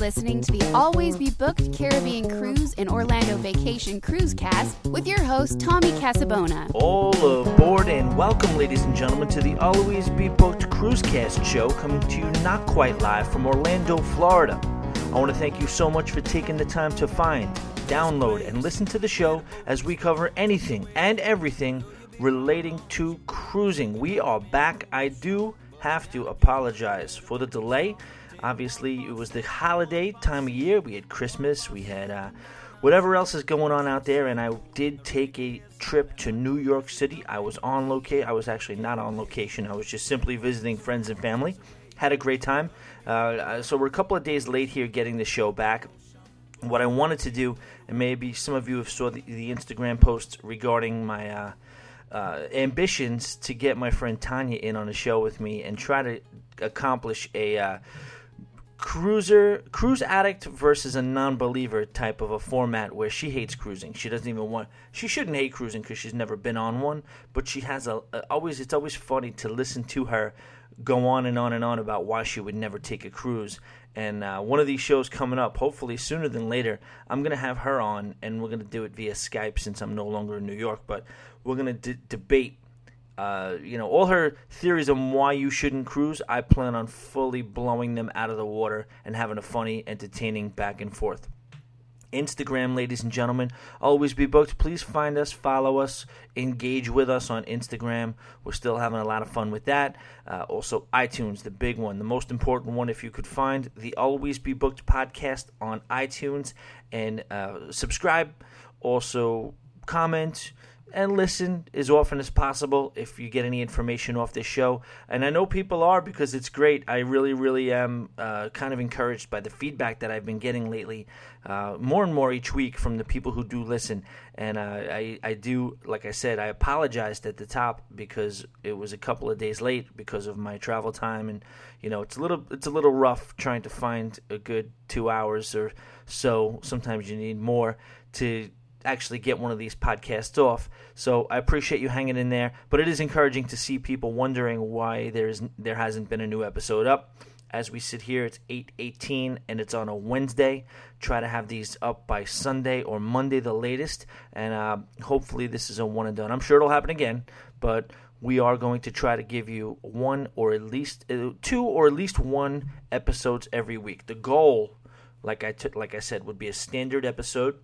listening to the Always Be Booked Caribbean Cruise and Orlando Vacation Cruise Cast with your host, Tommy Casabona. All aboard and welcome, ladies and gentlemen, to the Always Be Booked Cruise Cast show coming to you not quite live from Orlando, Florida. I want to thank you so much for taking the time to find, download, and listen to the show as we cover anything and everything relating to cruising. We are back. I do have to apologize for the delay. Obviously, it was the holiday time of year. We had Christmas, we had uh, whatever else is going on out there, and I did take a trip to New York City. I was on location. I was actually not on location. I was just simply visiting friends and family. Had a great time. Uh, so we're a couple of days late here getting the show back. What I wanted to do, and maybe some of you have saw the, the Instagram posts regarding my. Uh, uh, ambitions to get my friend Tanya in on a show with me and try to accomplish a uh, cruiser cruise addict versus a non-believer type of a format where she hates cruising. She doesn't even want she shouldn't hate cruising because she's never been on one but she has a, a, always it's always funny to listen to her go on and on and on about why she would never take a cruise. And uh, one of these shows coming up hopefully sooner than later i'm going to have her on and we're going to do it via skype since i'm no longer in new york but we're going to debate uh, you know, all her theories on why you shouldn't cruise, I plan on fully blowing them out of the water and having a funny, entertaining back and forth. Instagram, ladies and gentlemen, always be booked. Please find us, follow us, engage with us on Instagram. We're still having a lot of fun with that. Uh, also, iTunes, the big one, the most important one. If you could find the Always Be Booked podcast on iTunes and uh, subscribe, also comment and listen as often as possible if you get any information off this show. And I know people are because it's great. I really, really am uh, kind of encouraged by the feedback that I've been getting lately, uh, more and more each week from the people who do listen. And uh, I, I do, like I said, I apologized at the top because it was a couple of days late because of my travel time, and you know it's a little, it's a little rough trying to find a good two hours or so. Sometimes you need more to actually get one of these podcasts off. So I appreciate you hanging in there, but it is encouraging to see people wondering why there's there hasn't been a new episode up. As we sit here, it's 8:18 and it's on a Wednesday. Try to have these up by Sunday or Monday the latest, and uh, hopefully this is a one and done. I'm sure it'll happen again, but we are going to try to give you one or at least uh, two or at least one episodes every week. The goal, like I t- like I said, would be a standard episode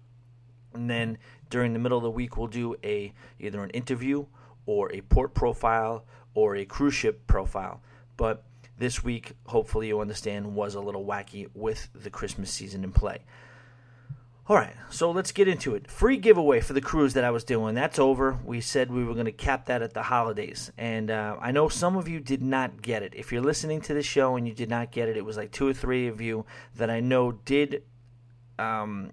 and then during the middle of the week we'll do a either an interview or a port profile or a cruise ship profile. But this week hopefully you understand was a little wacky with the christmas season in play. All right so let's get into it. Free giveaway for the cruise that i was doing. That's over. We said we were going to cap that at the holidays. And uh, i know some of you did not get it. If you're listening to the show and you did not get it it was like two or three of you that i know did um,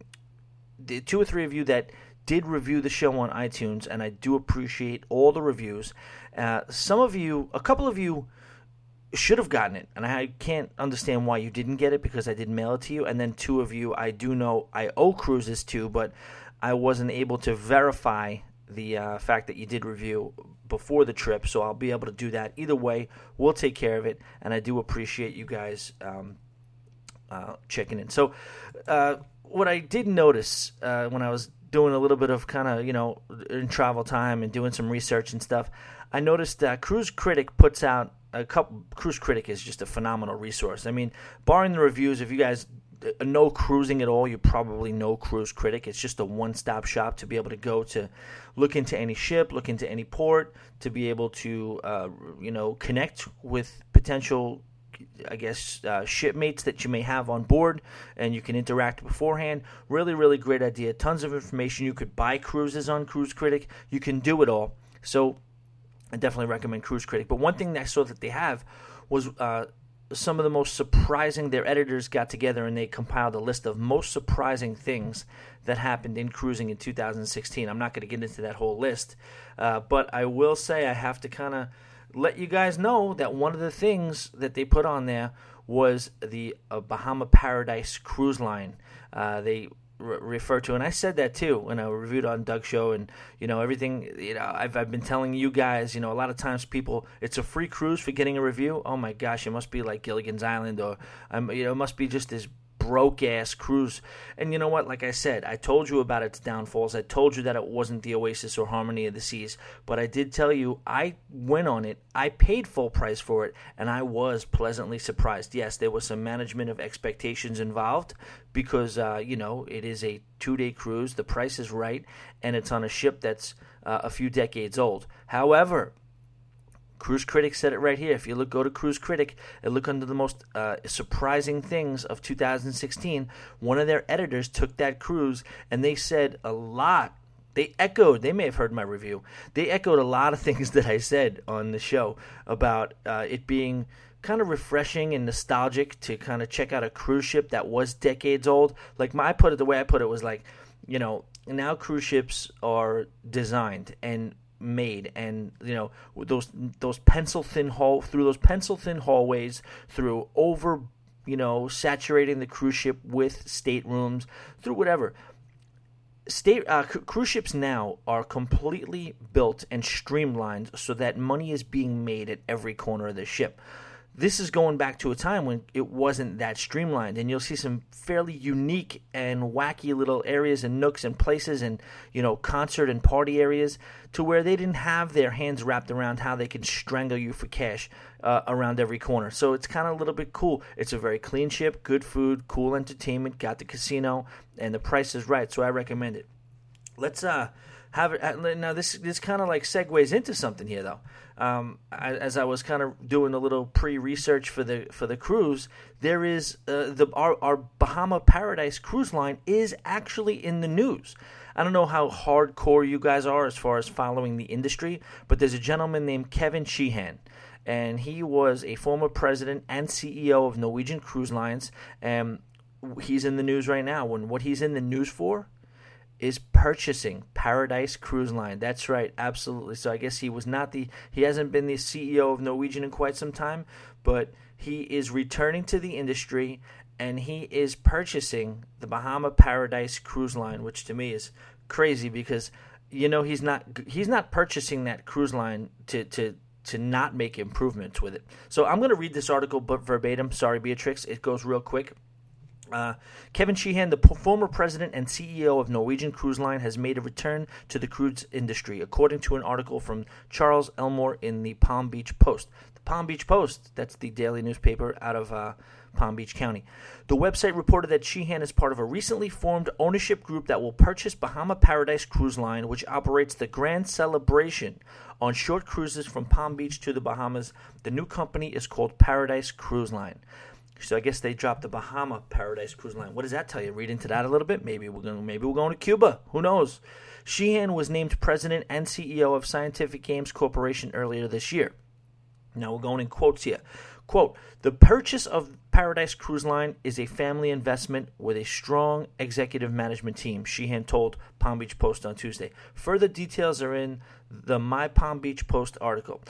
the two or three of you that did review the show on iTunes, and I do appreciate all the reviews. Uh, some of you, a couple of you, should have gotten it, and I can't understand why you didn't get it because I did mail it to you. And then two of you, I do know I owe cruises to, but I wasn't able to verify the uh, fact that you did review before the trip, so I'll be able to do that. Either way, we'll take care of it, and I do appreciate you guys um, uh, checking in. So, uh, what I did notice uh, when I was doing a little bit of kind of you know in travel time and doing some research and stuff, I noticed that Cruise Critic puts out a couple. Cruise Critic is just a phenomenal resource. I mean, barring the reviews, if you guys know cruising at all, you probably know Cruise Critic. It's just a one-stop shop to be able to go to look into any ship, look into any port, to be able to uh, you know connect with potential I guess, uh, shipmates that you may have on board, and you can interact beforehand. Really, really great idea. Tons of information. You could buy cruises on Cruise Critic. You can do it all. So, I definitely recommend Cruise Critic. But one thing that I saw that they have was uh, some of the most surprising. Their editors got together and they compiled a list of most surprising things that happened in cruising in 2016. I'm not going to get into that whole list, uh, but I will say I have to kind of let you guys know that one of the things that they put on there was the uh, Bahama Paradise cruise line. Uh, they re- refer to, and I said that too when I reviewed on Doug Show, and you know everything. You know, I've I've been telling you guys. You know, a lot of times people, it's a free cruise for getting a review. Oh my gosh, it must be like Gilligan's Island, or um, you know, it must be just this broke ass cruise. And you know what? Like I said, I told you about its downfalls. I told you that it wasn't the Oasis or Harmony of the Seas. But I did tell you I went on it. I paid full price for it, and I was pleasantly surprised. Yes, there was some management of expectations involved because uh, you know it is a two day cruise. The price is right, and it's on a ship that's uh, a few decades old. However, Cruise Critic said it right here. If you look, go to Cruise Critic and look under the most uh, surprising things of 2016. One of their editors took that cruise and they said a lot. They echoed. They may have heard my review. They echoed a lot of things that I said on the show about uh, it being kind of refreshing and nostalgic to kind of check out a cruise ship that was decades old. Like my, I put it the way I put it was like, you know, now cruise ships are designed and made. And you know those those pencil thin hall through those pencil thin hallways through over you know saturating the cruise ship with staterooms through whatever state uh, cruise ships now are completely built and streamlined so that money is being made at every corner of the ship this is going back to a time when it wasn't that streamlined and you'll see some fairly unique and wacky little areas and nooks and places and you know concert and party areas to where they didn't have their hands wrapped around how they can strangle you for cash uh, around every corner. So it's kind of a little bit cool. It's a very clean ship good food cool entertainment got the casino and the price is right so i recommend it. Let's uh have uh, now this this kind of like segues into something here though um, as I was kind of doing a little pre-research for the for the cruise, there is uh, the our, our Bahama Paradise cruise line is actually in the news. I don't know how hardcore you guys are as far as following the industry, but there's a gentleman named Kevin Sheehan and he was a former president and CEO of Norwegian Cruise Lines. And he's in the news right now. When what he's in the news for is purchasing Paradise Cruise Line. That's right, absolutely. So I guess he was not the he hasn't been the CEO of Norwegian in quite some time, but he is returning to the industry and he is purchasing the Bahama Paradise Cruise Line, which to me is crazy because you know he's not he's not purchasing that cruise line to to to not make improvements with it. So I'm going to read this article but verbatim. Sorry, Beatrix. It goes real quick. Uh, Kevin Sheehan, the former president and CEO of Norwegian Cruise Line, has made a return to the cruise industry, according to an article from Charles Elmore in the Palm Beach Post. The Palm Beach Post, that's the daily newspaper out of uh, Palm Beach County. The website reported that Sheehan is part of a recently formed ownership group that will purchase Bahama Paradise Cruise Line, which operates the Grand Celebration on short cruises from Palm Beach to the Bahamas. The new company is called Paradise Cruise Line. So I guess they dropped the Bahama Paradise Cruise Line. What does that tell you? Read into that a little bit. Maybe we're going. Maybe we're going to Cuba. Who knows? Sheehan was named president and CEO of Scientific Games Corporation earlier this year. Now we're going in quotes here. Quote: The purchase of Paradise Cruise Line is a family investment with a strong executive management team. Sheehan told Palm Beach Post on Tuesday. Further details are in the My Palm Beach Post article.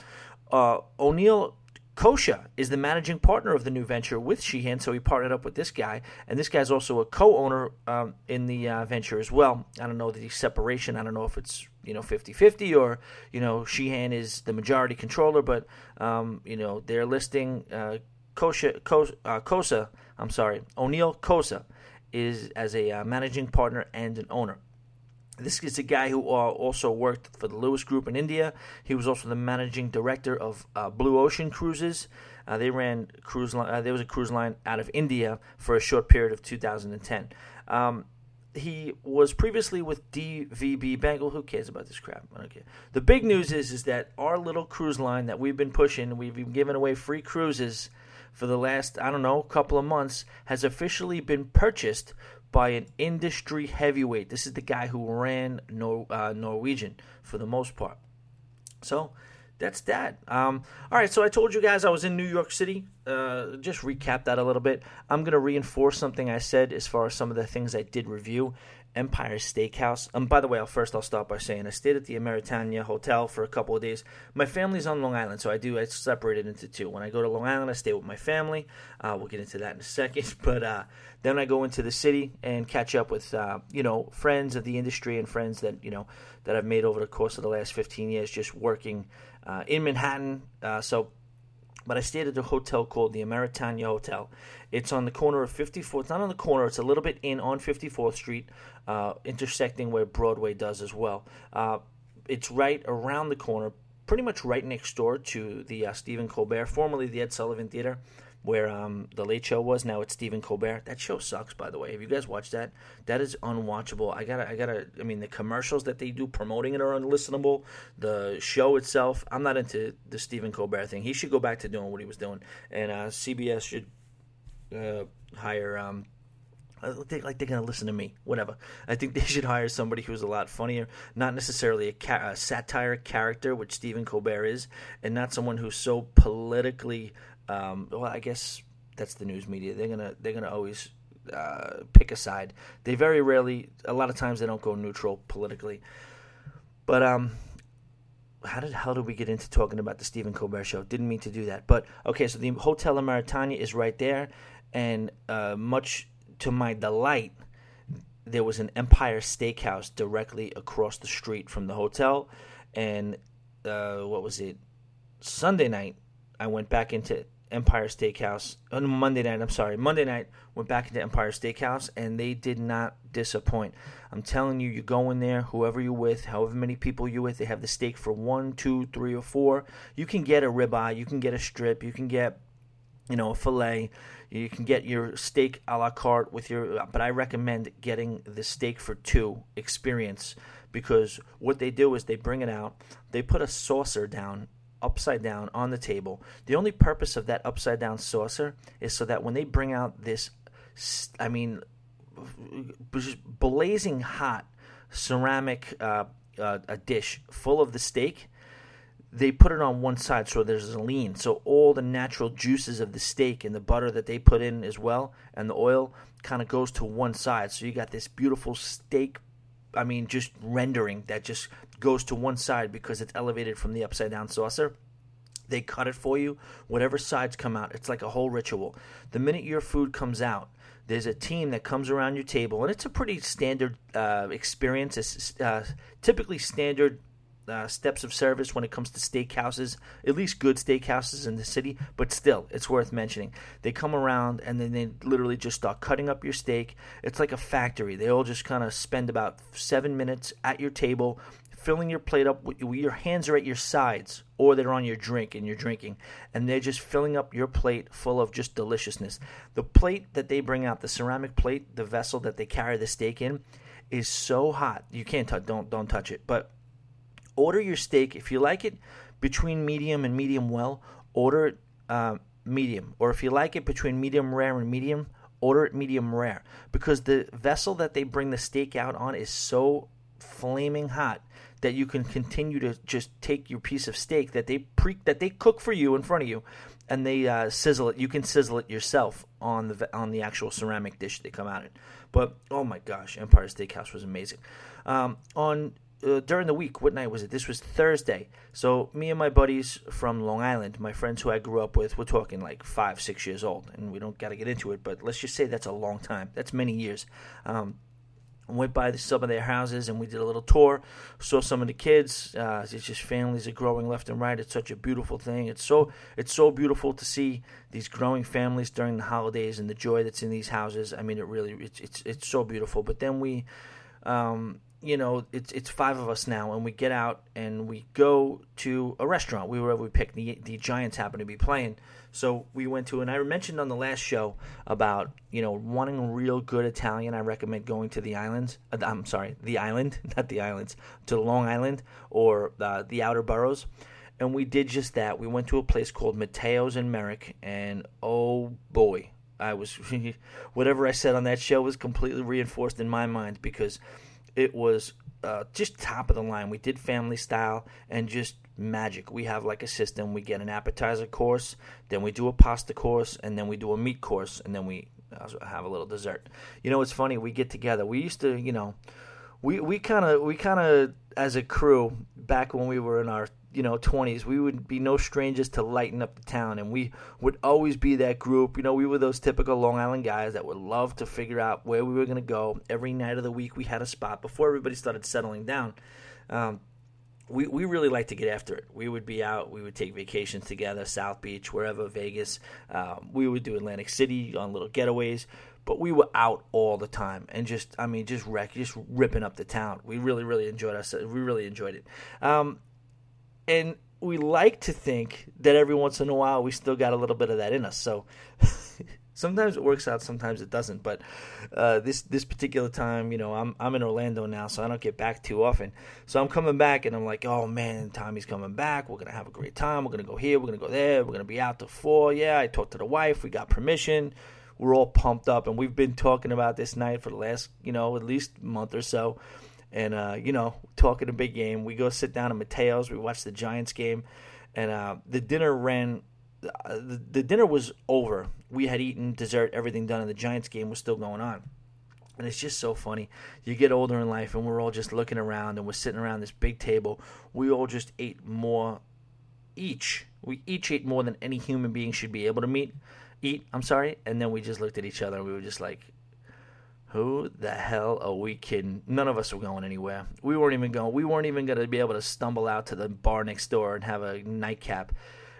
Uh, O'Neill Kosha is the managing partner of the new venture with Sheehan, so he partnered up with this guy, and this guy's also a co-owner um, in the uh, venture as well. I don't know the separation. I don't know if it's you know 50-50 or you know Sheehan is the majority controller, but um, you know they're listing uh, Kosha, Kos, uh, Kosa. I'm sorry, O'Neill Kosa is as a uh, managing partner and an owner. This is a guy who uh, also worked for the Lewis Group in India. He was also the managing director of uh, Blue Ocean Cruises. Uh, they ran cruise line. Uh, there was a cruise line out of India for a short period of 2010. Um, he was previously with DVB Bengal. Who cares about this crap? Okay. The big news is is that our little cruise line that we've been pushing, we've been giving away free cruises for the last I don't know couple of months, has officially been purchased by an industry heavyweight. This is the guy who ran Nor- uh, Norwegian for the most part. So that's that. Um, all right, so I told you guys I was in New York City. Uh, just recap that a little bit. I'm going to reinforce something I said as far as some of the things I did review. Empire Steakhouse. Um, by the way, I'll, first I'll start by saying I stayed at the Ameritania Hotel for a couple of days. My family's on Long Island, so I do I separate it into two. When I go to Long Island, I stay with my family. Uh, we'll get into that in a second. But uh, then I go into the city and catch up with uh, you know friends of the industry and friends that you know that I've made over the course of the last 15 years, just working uh, in Manhattan. Uh, so but I stayed at a hotel called the Ameritania Hotel. It's on the corner of 54th. It's not on the corner. It's a little bit in on 54th Street, uh, intersecting where Broadway does as well. Uh, it's right around the corner, pretty much right next door to the uh, Stephen Colbert, formerly the Ed Sullivan Theater, where um, the Late Show was. Now it's Stephen Colbert. That show sucks, by the way. Have you guys watched that? That is unwatchable. I gotta, I gotta. I mean, the commercials that they do promoting it are unlistenable. The show itself, I'm not into the Stephen Colbert thing. He should go back to doing what he was doing, and uh, CBS should uh, hire. Um, think like they're gonna listen to me. Whatever. I think they should hire somebody who's a lot funnier, not necessarily a, ca- a satire character, which Stephen Colbert is, and not someone who's so politically. Um, well, I guess that's the news media. They're gonna they're gonna always uh, pick a side. They very rarely, a lot of times, they don't go neutral politically. But um, how did hell did we get into talking about the Stephen Colbert show? Didn't mean to do that. But okay, so the Hotel Ameritania is right there, and uh, much to my delight, there was an Empire Steakhouse directly across the street from the hotel, and uh, what was it? Sunday night, I went back into Empire Steakhouse on Monday night. I'm sorry, Monday night went back into Empire Steakhouse, and they did not disappoint. I'm telling you, you go in there, whoever you're with, however many people you're with, they have the steak for one, two, three, or four. You can get a ribeye, you can get a strip, you can get, you know, a fillet. You can get your steak a la carte with your, but I recommend getting the steak for two experience because what they do is they bring it out, they put a saucer down upside down on the table. The only purpose of that upside down saucer is so that when they bring out this, I mean, blazing hot ceramic uh, uh, a dish full of the steak, they put it on one side so there's a lean. So all the natural juices of the steak and the butter that they put in as well, and the oil kind of goes to one side. So you got this beautiful steak. I mean, just rendering that just goes to one side because it's elevated from the upside down saucer. They cut it for you, whatever sides come out. It's like a whole ritual. The minute your food comes out, there's a team that comes around your table, and it's a pretty standard uh, experience. It's uh, typically standard uh, steps of service when it comes to steakhouses, at least good steakhouses in the city, but still, it's worth mentioning. They come around and then they literally just start cutting up your steak. It's like a factory. They all just kind of spend about seven minutes at your table, filling your plate up. With, your hands are at your sides, or they're on your drink and you're drinking, and they're just filling up your plate full of just deliciousness. The plate that they bring out, the ceramic plate, the vessel that they carry the steak in, is so hot. You can't touch. Don't don't touch it, but order your steak if you like it between medium and medium well order it uh, medium or if you like it between medium rare and medium order it medium rare because the vessel that they bring the steak out on is so flaming hot that you can continue to just take your piece of steak that they pre that they cook for you in front of you and they uh, sizzle it you can sizzle it yourself on the on the actual ceramic dish they come out in but oh my gosh empire steakhouse was amazing um, on uh, during the week. What night was it? This was Thursday. So me and my buddies from Long Island, my friends who I grew up with, we're talking like five, six years old, and we don't got to get into it, but let's just say that's a long time. That's many years. Um, went by some of their houses and we did a little tour. Saw some of the kids. Uh, it's just families are growing left and right. It's such a beautiful thing. It's so it's so beautiful to see these growing families during the holidays and the joy that's in these houses. I mean, it really it's it's, it's so beautiful. But then we. Um, you know, it's it's five of us now, and we get out and we go to a restaurant. We were we picked the the Giants happen to be playing, so we went to. And I mentioned on the last show about you know wanting real good Italian. I recommend going to the islands. Uh, I'm sorry, the island, not the islands, to Long Island or uh, the outer boroughs. And we did just that. We went to a place called Mateo's in Merrick, and oh boy, I was whatever I said on that show was completely reinforced in my mind because it was uh, just top of the line. We did family style and just magic. We have like a system. We get an appetizer course, then we do a pasta course, and then we do a meat course, and then we have a little dessert. You know, it's funny. We get together. We used to, you know, we we kind of we kind of as a crew back when we were in our you know 20s we would be no strangers to lighten up the town and we would always be that group you know we were those typical long island guys that would love to figure out where we were going to go every night of the week we had a spot before everybody started settling down um, we, we really like to get after it. We would be out. We would take vacations together, South Beach, wherever, Vegas. Um, we would do Atlantic City on little getaways. But we were out all the time and just, I mean, just wreck, just ripping up the town. We really, really enjoyed us. We really enjoyed it. Um, and we like to think that every once in a while we still got a little bit of that in us. So sometimes it works out, sometimes it doesn't. But uh, this this particular time, you know, I'm I'm in Orlando now, so I don't get back too often. So I'm coming back, and I'm like, oh man, Tommy's coming back. We're gonna have a great time. We're gonna go here. We're gonna go there. We're gonna be out to four. Yeah, I talked to the wife. We got permission. We're all pumped up, and we've been talking about this night for the last, you know, at least month or so. And uh, you know, talking a big game. We go sit down at Mateo's. We watch the Giants game, and uh, the dinner ran the, the dinner was over. We had eaten dessert, everything done, and the Giants game was still going on. And it's just so funny. You get older in life, and we're all just looking around, and we're sitting around this big table. We all just ate more each. We each ate more than any human being should be able to meet, eat. I'm sorry. And then we just looked at each other, and we were just like, "Who the hell are we kidding?" None of us were going anywhere. We weren't even going. We weren't even going to be able to stumble out to the bar next door and have a nightcap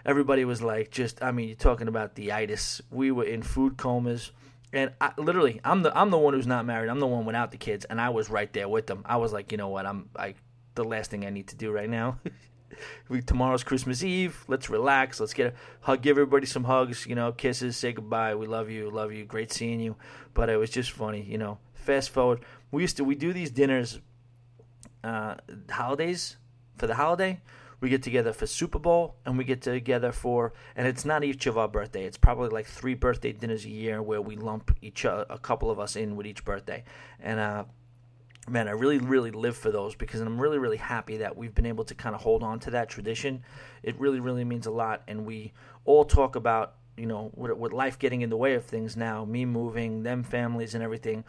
everybody was like, just I mean, you're talking about the itis. We were in food comas. And I, literally, I'm the I'm the one who's not married. I'm the one without the kids, and I was right there with them. I was like, you know what? I'm I the last thing I need to do right now. we, tomorrow's Christmas Eve. Let's relax. Let's get a hug. Give everybody some hugs. You know, kisses. Say goodbye. We love you. Love you. Great seeing you. But it was just funny. You know. Fast forward. We used to we do these dinners, uh, holidays for the holiday we get together for Super Bowl and we get together for and it's not each of our birthday. It's probably like three birthday dinners a year where we lump each uh, a couple of us in with each birthday. And uh man, I really, really live for those because I'm really, really happy that we've been able to kind of hold on to that tradition. It really, really means a lot. And we all talk about, you know, with, with life getting in the way of things now, me moving, them families and everything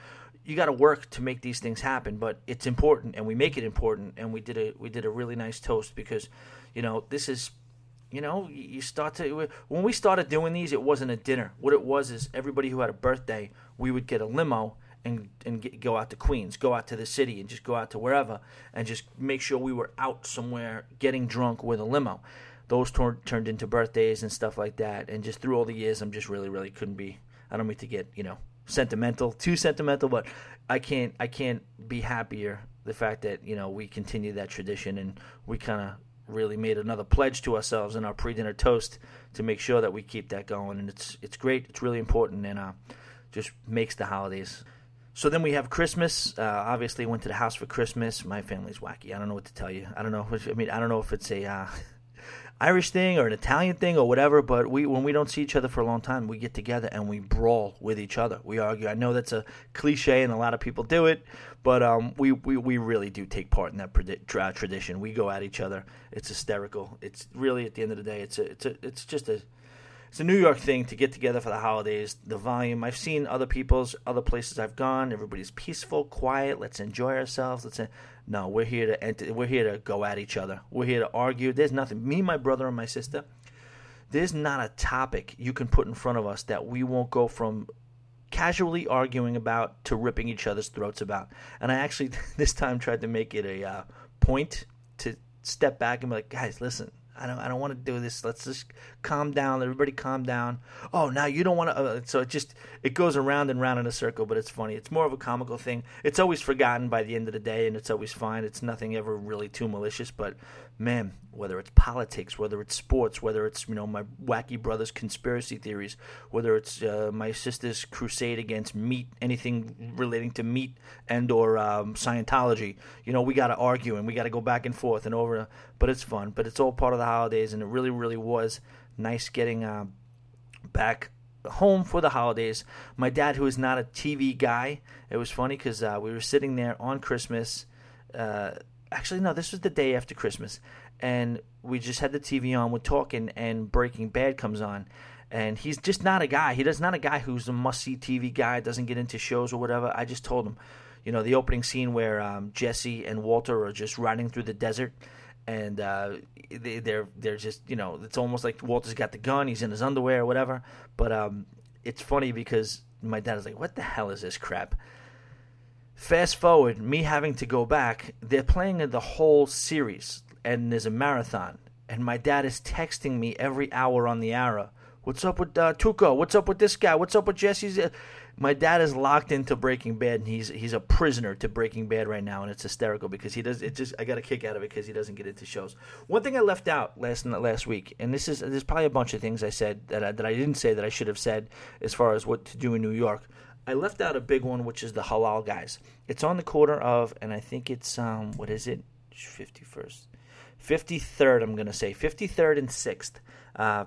you got to work to make these things happen, but it's important, and we make it important. And we did a we did a really nice toast because, you know, this is, you know, you start to when we started doing these, it wasn't a dinner. What it was is everybody who had a birthday, we would get a limo and and get, go out to Queens, go out to the city, and just go out to wherever, and just make sure we were out somewhere getting drunk with a limo. Those tor- turned into birthdays and stuff like that, and just through all the years, I'm just really, really couldn't be. I don't mean to get you know sentimental, too sentimental, but I can't I can't be happier the fact that you know we continue that tradition and we kind of really made another pledge to ourselves in our pre-dinner toast to make sure that we keep that going and it's it's great it's really important and uh, just makes the holidays so then we have Christmas. Uh, obviously, went to the house for Christmas. My family's wacky. I don't know what to tell you. I don't know. I mean, I don't know if it's a uh, Irish thing or an Italian thing or whatever, but we when we don't see each other for a long time, we get together and we brawl with each other. We argue. I know that's a cliche and a lot of people do it, but um, we, we, we really do take part in that tradition. We go at each other. It's hysterical. It's really at the end of the day, it's a, it's a, it's just a it's a New York thing to get together for the holidays. The volume I've seen other people's other places I've gone. Everybody's peaceful, quiet. Let's enjoy ourselves. Let's no. We're here to we're here to go at each other. We're here to argue. There's nothing. Me, my brother, and my sister. There's not a topic you can put in front of us that we won't go from casually arguing about to ripping each other's throats about. And I actually this time tried to make it a uh, point to step back and be like, guys, listen I don't I don't want to do this. Let's just calm down. Everybody calm down. Oh, now you don't want to. Uh, so it just it goes around and round in a circle, but it's funny. It's more of a comical thing. It's always forgotten by the end of the day, and it's always fine. It's nothing ever really too malicious, but man, whether it's politics, whether it's sports, whether it's you know my wacky brother's conspiracy theories, whether it's uh, my sister's crusade against meat, anything relating to meat and or um, Scientology, you know we got to argue and we got to go back and forth and over. But it's fun. But it's all part of the holidays, and it really, really was nice getting uh, back home for the holidays. My dad, who is not a TV guy, it was funny because uh, we were sitting there on Christmas. Uh, actually no, this was the day after Christmas, and we just had the TV on. We're talking, and Breaking Bad comes on, and he's just not a guy. He does not a guy who's a must see TV guy. Doesn't get into shows or whatever. I just told him, you know, the opening scene where um, Jesse and Walter are just riding through the desert. And uh, they, they're they're just you know it's almost like Walter's got the gun he's in his underwear or whatever but um, it's funny because my dad is like what the hell is this crap Fast forward, me having to go back, they're playing the whole series and there's a marathon, and my dad is texting me every hour on the hour. What's up with uh, Tuco? What's up with this guy? What's up with Jesse's? Uh, my dad is locked into Breaking Bad, and he's he's a prisoner to Breaking Bad right now, and it's hysterical because he does. It just I got a kick out of it because he doesn't get into shows. One thing I left out last last week, and this is there's probably a bunch of things I said that I, that I didn't say that I should have said as far as what to do in New York. I left out a big one, which is the halal guys. It's on the corner of, and I think it's um what is it, fifty first, fifty third. I'm gonna say fifty third and sixth. Uh,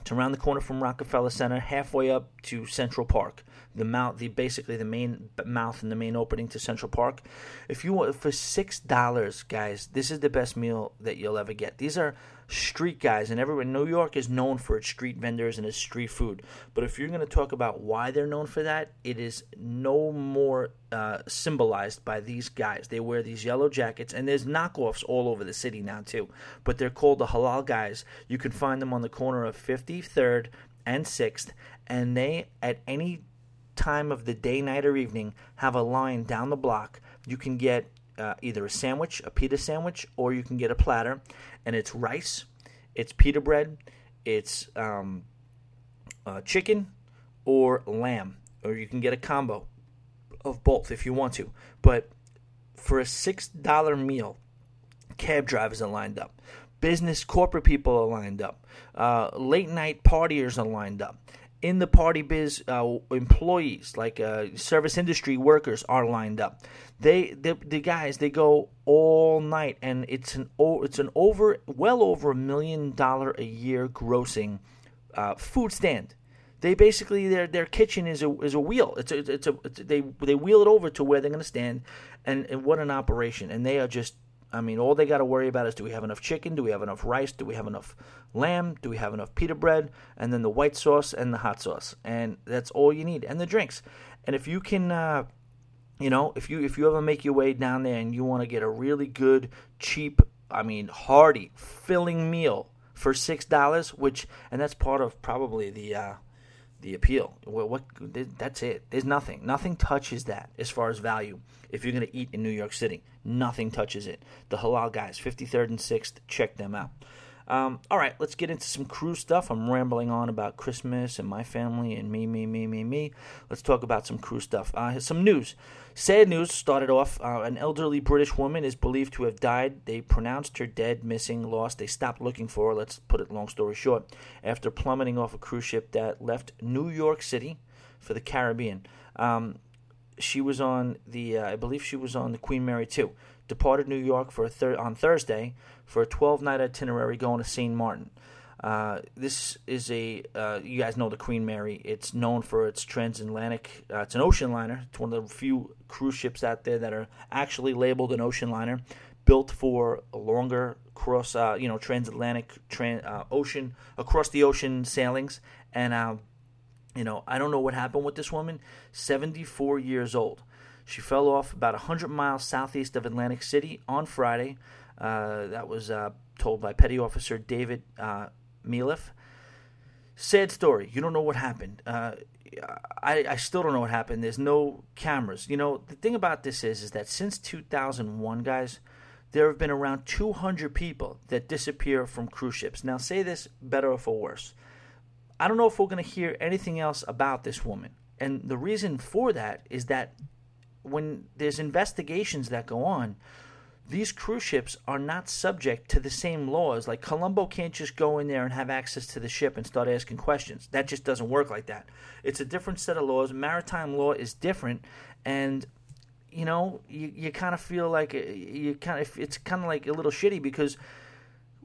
it's around the corner from Rockefeller Center, halfway up to Central Park the mouth, the basically the main mouth and the main opening to Central Park. If you want for six dollars, guys, this is the best meal that you'll ever get. These are street guys, and everyone. New York is known for its street vendors and its street food. But if you're going to talk about why they're known for that, it is no more uh, symbolized by these guys. They wear these yellow jackets, and there's knockoffs all over the city now too. But they're called the Halal guys. You can find them on the corner of 53rd and 6th, and they at any time of the day, night, or evening have a line down the block. You can get uh, either a sandwich, a pita sandwich, or you can get a platter, and it's rice, it's pita bread, it's um, uh, chicken, or lamb, or you can get a combo of both if you want to. But for a six dollar meal, cab drivers are lined up, business corporate people are lined up, uh, late night partiers are lined up in the party biz uh, employees like uh, service industry workers are lined up. They the, the guys they go all night and it's an it's an over well over a million dollar a year grossing uh, food stand. They basically their their kitchen is a is a wheel. It's a, it's a it's a they they wheel it over to where they're going to stand and, and what an operation. And they are just I mean, all they got to worry about is do we have enough chicken? Do we have enough rice? Do we have enough lamb? Do we have enough pita bread? And then the white sauce and the hot sauce. And that's all you need. And the drinks. And if you can, uh, you know, if you if you ever make your way down there and you want to get a really good, cheap, I mean, hearty, filling meal for six dollars, which and that's part of probably the uh, the appeal. What that's it. There's nothing. Nothing touches that as far as value. If you're going to eat in New York City, nothing touches it. The halal guys, 53rd and 6th, check them out. Um, all right, let's get into some cruise stuff. I'm rambling on about Christmas and my family and me, me, me, me, me. Let's talk about some cruise stuff. Uh, some news. Sad news started off. Uh, an elderly British woman is believed to have died. They pronounced her dead, missing, lost. They stopped looking for her. Let's put it long story short. After plummeting off a cruise ship that left New York City for the Caribbean. Um, she was on the, uh, I believe she was on the Queen Mary 2 departed New York for a thir- on Thursday for a 12 night itinerary going to St. Martin. Uh, this is a, uh, you guys know the Queen Mary. It's known for its transatlantic, uh, it's an ocean liner. It's one of the few cruise ships out there that are actually labeled an ocean liner, built for a longer cross, uh, you know, transatlantic tran- uh, ocean, across the ocean sailings. And, uh, you know, I don't know what happened with this woman, 74 years old. She fell off about 100 miles southeast of Atlantic City on Friday. Uh, that was uh, told by Petty Officer David uh, Sad story. You don't know what happened. Uh, I, I still don't know what happened. There's no cameras. You know, the thing about this is, is that since 2001, guys, there have been around 200 people that disappear from cruise ships. Now, say this better or for worse. I don't know if we're going to hear anything else about this woman. And the reason for that is that when there's investigations that go on, these cruise ships are not subject to the same laws. Like Columbo can't just go in there and have access to the ship and start asking questions. That just doesn't work like that. It's a different set of laws. Maritime law is different, and you know you, you kind of feel like uh, you kind of it's kind of like a little shitty because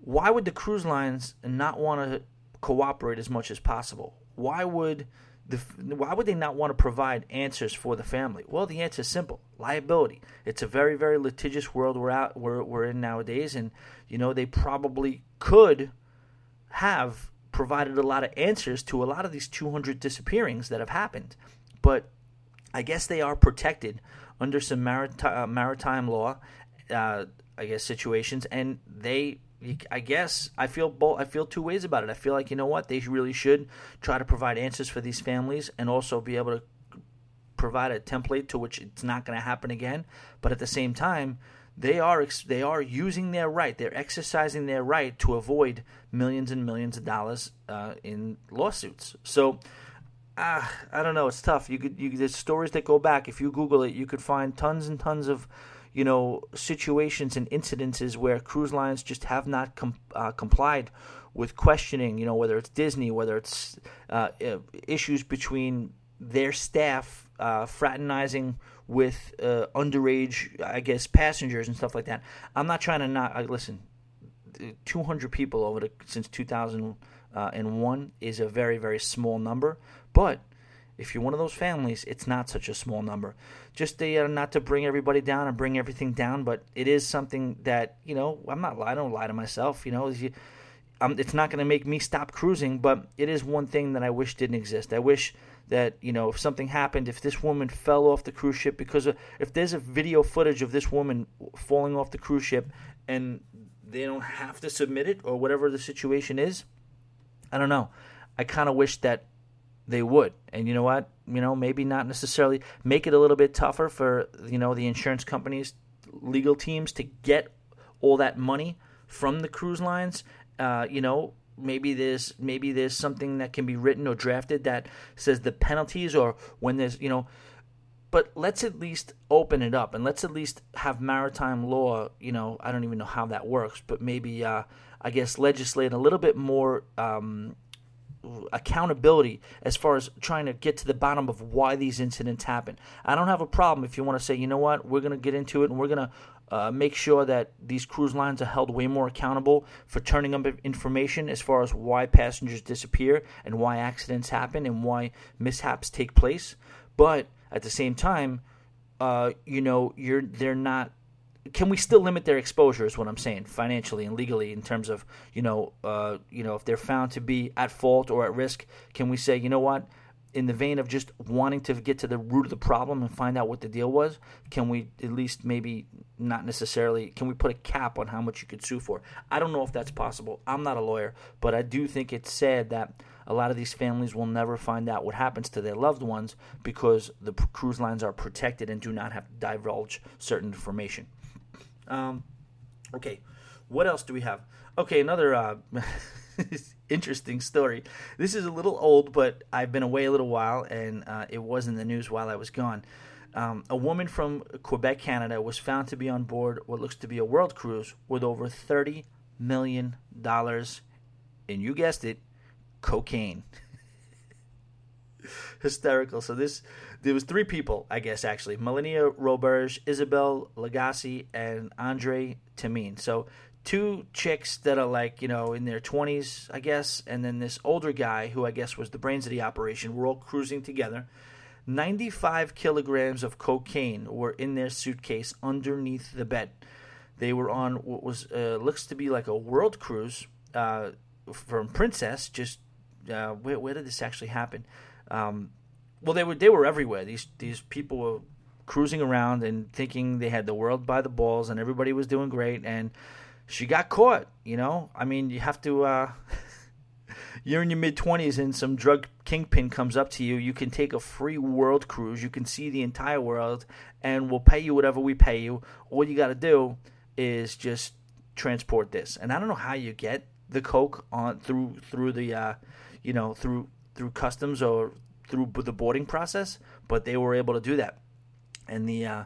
why would the cruise lines not want to cooperate as much as possible? Why would the, why would they not want to provide answers for the family? Well, the answer is simple: liability. It's a very, very litigious world we're out we're, we're in nowadays, and you know they probably could have provided a lot of answers to a lot of these 200 disappearings that have happened, but I guess they are protected under some maritime, uh, maritime law, uh, I guess situations, and they I guess I feel both. I feel two ways about it. I feel like you know what they really should try to provide answers for these families and also be able to provide a template to which it's not going to happen again. But at the same time, they are they are using their right. They're exercising their right to avoid millions and millions of dollars uh, in lawsuits. So. Uh, I don't know. It's tough. You could, you, there's stories that go back. If you Google it, you could find tons and tons of, you know, situations and incidences where cruise lines just have not com- uh, complied with questioning. You know, whether it's Disney, whether it's uh, issues between their staff uh, fraternizing with uh, underage, I guess, passengers and stuff like that. I'm not trying to not uh, listen. 200 people over the since 2001 is a very very small number, but if you're one of those families, it's not such a small number. Just uh, not to bring everybody down and bring everything down, but it is something that you know. I'm not. I don't lie to myself. You know, you, it's not going to make me stop cruising, but it is one thing that I wish didn't exist. I wish that you know if something happened if this woman fell off the cruise ship because of, if there's a video footage of this woman falling off the cruise ship and they don't have to submit it or whatever the situation is i don't know i kind of wish that they would. And you know what? You know maybe not necessarily make it a little bit tougher for you know the insurance companies legal teams to get all that money from the cruise lines. Uh, you know maybe there's maybe there's something that can be written or drafted that says the penalties or when there's you know but let's at least open it up and let's at least have maritime law you know i don't even know how that works but maybe uh, i guess legislate a little bit more um, accountability as far as trying to get to the bottom of why these incidents happen i don't have a problem if you want to say you know what we're going to get into it and we're going to uh, make sure that these cruise lines are held way more accountable for turning up information as far as why passengers disappear and why accidents happen and why mishaps take place. But at the same time, uh, you know, you're they're not. Can we still limit their exposure? Is what I'm saying, financially and legally, in terms of you know, uh, you know, if they're found to be at fault or at risk, can we say, you know what? in the vein of just wanting to get to the root of the problem and find out what the deal was, can we at least maybe not necessarily can we put a cap on how much you could sue for? I don't know if that's possible. I'm not a lawyer, but I do think it's sad that a lot of these families will never find out what happens to their loved ones because the cruise lines are protected and do not have to divulge certain information. Um, okay, what else do we have? Okay, another uh, interesting story. This is a little old, but I've been away a little while, and uh, it was in the news while I was gone. Um, a woman from Quebec, Canada, was found to be on board what looks to be a world cruise with over $30 million and you guessed it, cocaine. Hysterical. So this, there was three people, I guess, actually. Melania Roberge, Isabelle Lagacé, and Andre Tamine. So two chicks that are like you know in their 20s i guess and then this older guy who i guess was the brains of the operation we're all cruising together 95 kilograms of cocaine were in their suitcase underneath the bed they were on what was uh, looks to be like a world cruise uh, from princess just uh, where, where, did this actually happen um, well they were they were everywhere these these people were cruising around and thinking they had the world by the balls and everybody was doing great and she got caught. You know, I mean, you have to. Uh, you're in your mid 20s and some drug kingpin comes up to you, you can take a free world cruise. You can see the entire world, and we'll pay you whatever we pay you. All you got to do is just transport this. And I don't know how you get the coke on through through the uh, you know through through customs or through the boarding process, but they were able to do that. And the uh,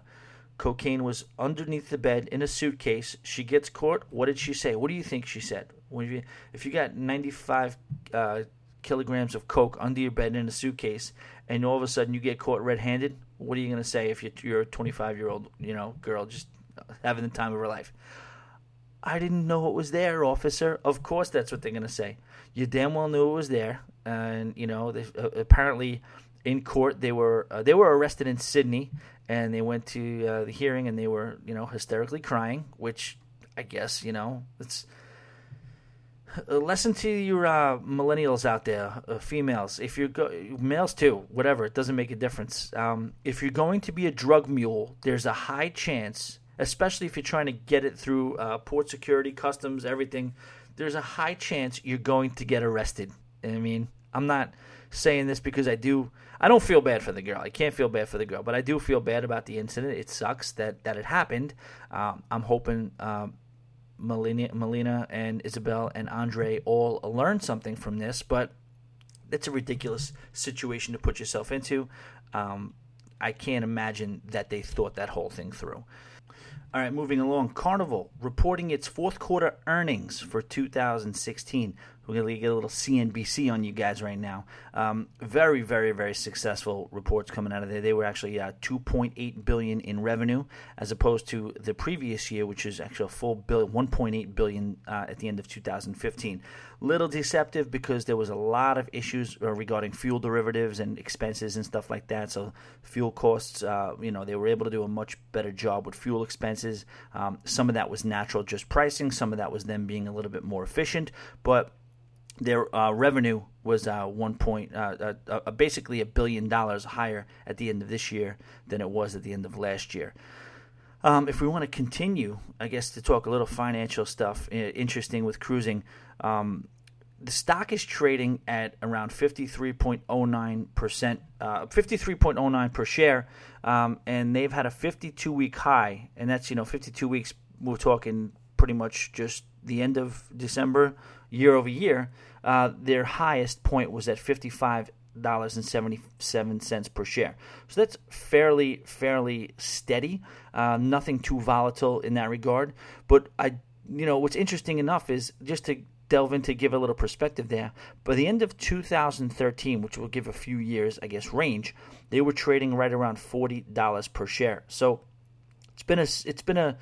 Cocaine was underneath the bed in a suitcase. She gets caught. What did she say? What do you think she said? You, if you got 95 uh, kilograms of coke under your bed in a suitcase, and all of a sudden you get caught red-handed, what are you going to say if you're, you're a 25-year-old, you know, girl just having the time of her life? I didn't know it was there, officer. Of course, that's what they're going to say. You damn well knew it was there, and you know, they, uh, apparently in court they were uh, they were arrested in Sydney and they went to uh, the hearing and they were you know hysterically crying which i guess you know it's uh, listen to your uh, millennials out there uh, females. If you're go- males too whatever it doesn't make a difference. Um, if you're going to be a drug mule there's a high chance especially if you're trying to get it through uh, port security customs everything there's a high chance you're going to get arrested i mean i'm not saying this because I do. I don't feel bad for the girl. I can't feel bad for the girl, but I do feel bad about the incident. It sucks that that it happened. Um, I'm hoping um, Melina, Melina and Isabel and Andre all learn something from this, but it's a ridiculous situation to put yourself into. Um, I can't imagine that they thought that whole thing through. All right, moving along. Carnival reporting its fourth quarter earnings for 2016. We're going to get a little CNBC on you guys right now. Um, very, very, very successful reports coming out of there. They were actually uh, 2.8 billion in revenue, as opposed to the previous year, which is actually a full bill, 1.8 billion uh, at the end of 2015 little deceptive because there was a lot of issues uh, regarding fuel derivatives and expenses and stuff like that. So fuel costs, uh, you know, they were able to do a much better job with fuel expenses. Um, some of that was natural, just pricing. Some of that was them being a little bit more efficient, but their uh, revenue was uh, one point, uh, uh, uh, basically a billion dollars higher at the end of this year than it was at the end of last year. Um, if we want to continue, I guess to talk a little financial stuff, interesting with cruising. Um, the stock is trading at around 53.09 percent, uh, 53.09 per share, um, and they've had a 52 week high, and that's you know 52 weeks. We're talking pretty much just the end of December, year over year. Uh, their highest point was at 55 dollars and seventy seven cents per share. So that's fairly fairly steady. Uh, nothing too volatile in that regard. But I, you know, what's interesting enough is just to delve into give a little perspective there. By the end of 2013, which will give a few years, I guess, range, they were trading right around forty dollars per share. So it's been a it's been a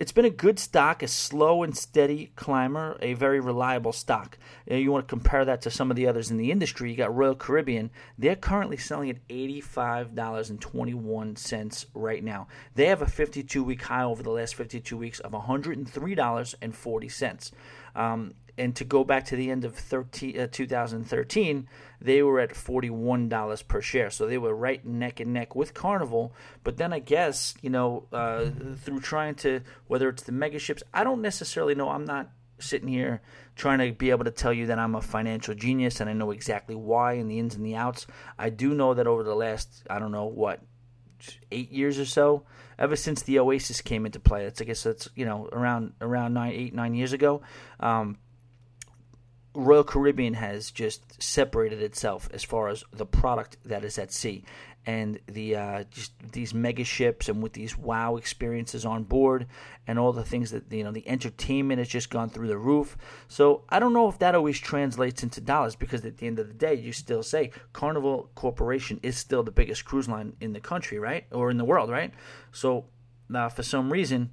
it's been a good stock, a slow and steady climber, a very reliable stock. You want to compare that to some of the others in the industry. You got Royal Caribbean. They're currently selling at $85.21 right now. They have a 52 week high over the last 52 weeks of $103.40. Um, and to go back to the end of 13, uh, 2013, they were at $41 per share. So they were right neck and neck with Carnival. But then I guess, you know, uh, through trying to, whether it's the mega ships, I don't necessarily know. I'm not sitting here trying to be able to tell you that I'm a financial genius and I know exactly why and the ins and the outs. I do know that over the last, I don't know, what, eight years or so, ever since the Oasis came into play. That's I guess that's you know around around nine eight nine years ago. Um, Royal Caribbean has just separated itself as far as the product that is at sea, and the uh, just these mega ships and with these wow experiences on board, and all the things that you know the entertainment has just gone through the roof. So I don't know if that always translates into dollars because at the end of the day, you still say Carnival Corporation is still the biggest cruise line in the country, right, or in the world, right? So uh, for some reason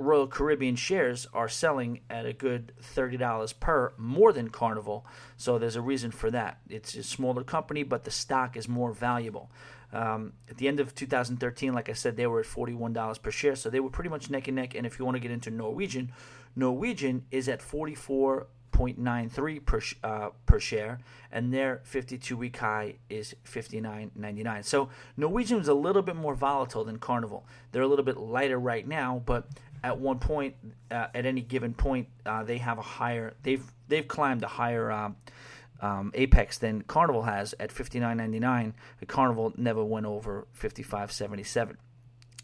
Royal Caribbean shares are selling at a good $30 per, more than Carnival. So there's a reason for that. It's a smaller company, but the stock is more valuable. Um, at the end of 2013, like I said, they were at $41 per share. So they were pretty much neck and neck. And if you want to get into Norwegian, Norwegian is at 44 0.93 per uh, per share, and their 52 week high is 59.99. So Norwegian is a little bit more volatile than Carnival. They're a little bit lighter right now, but at one point, uh, at any given point, uh, they have a higher. They've they've climbed a higher. Um, um, apex than Carnival has at 59.99. The Carnival never went over 55.77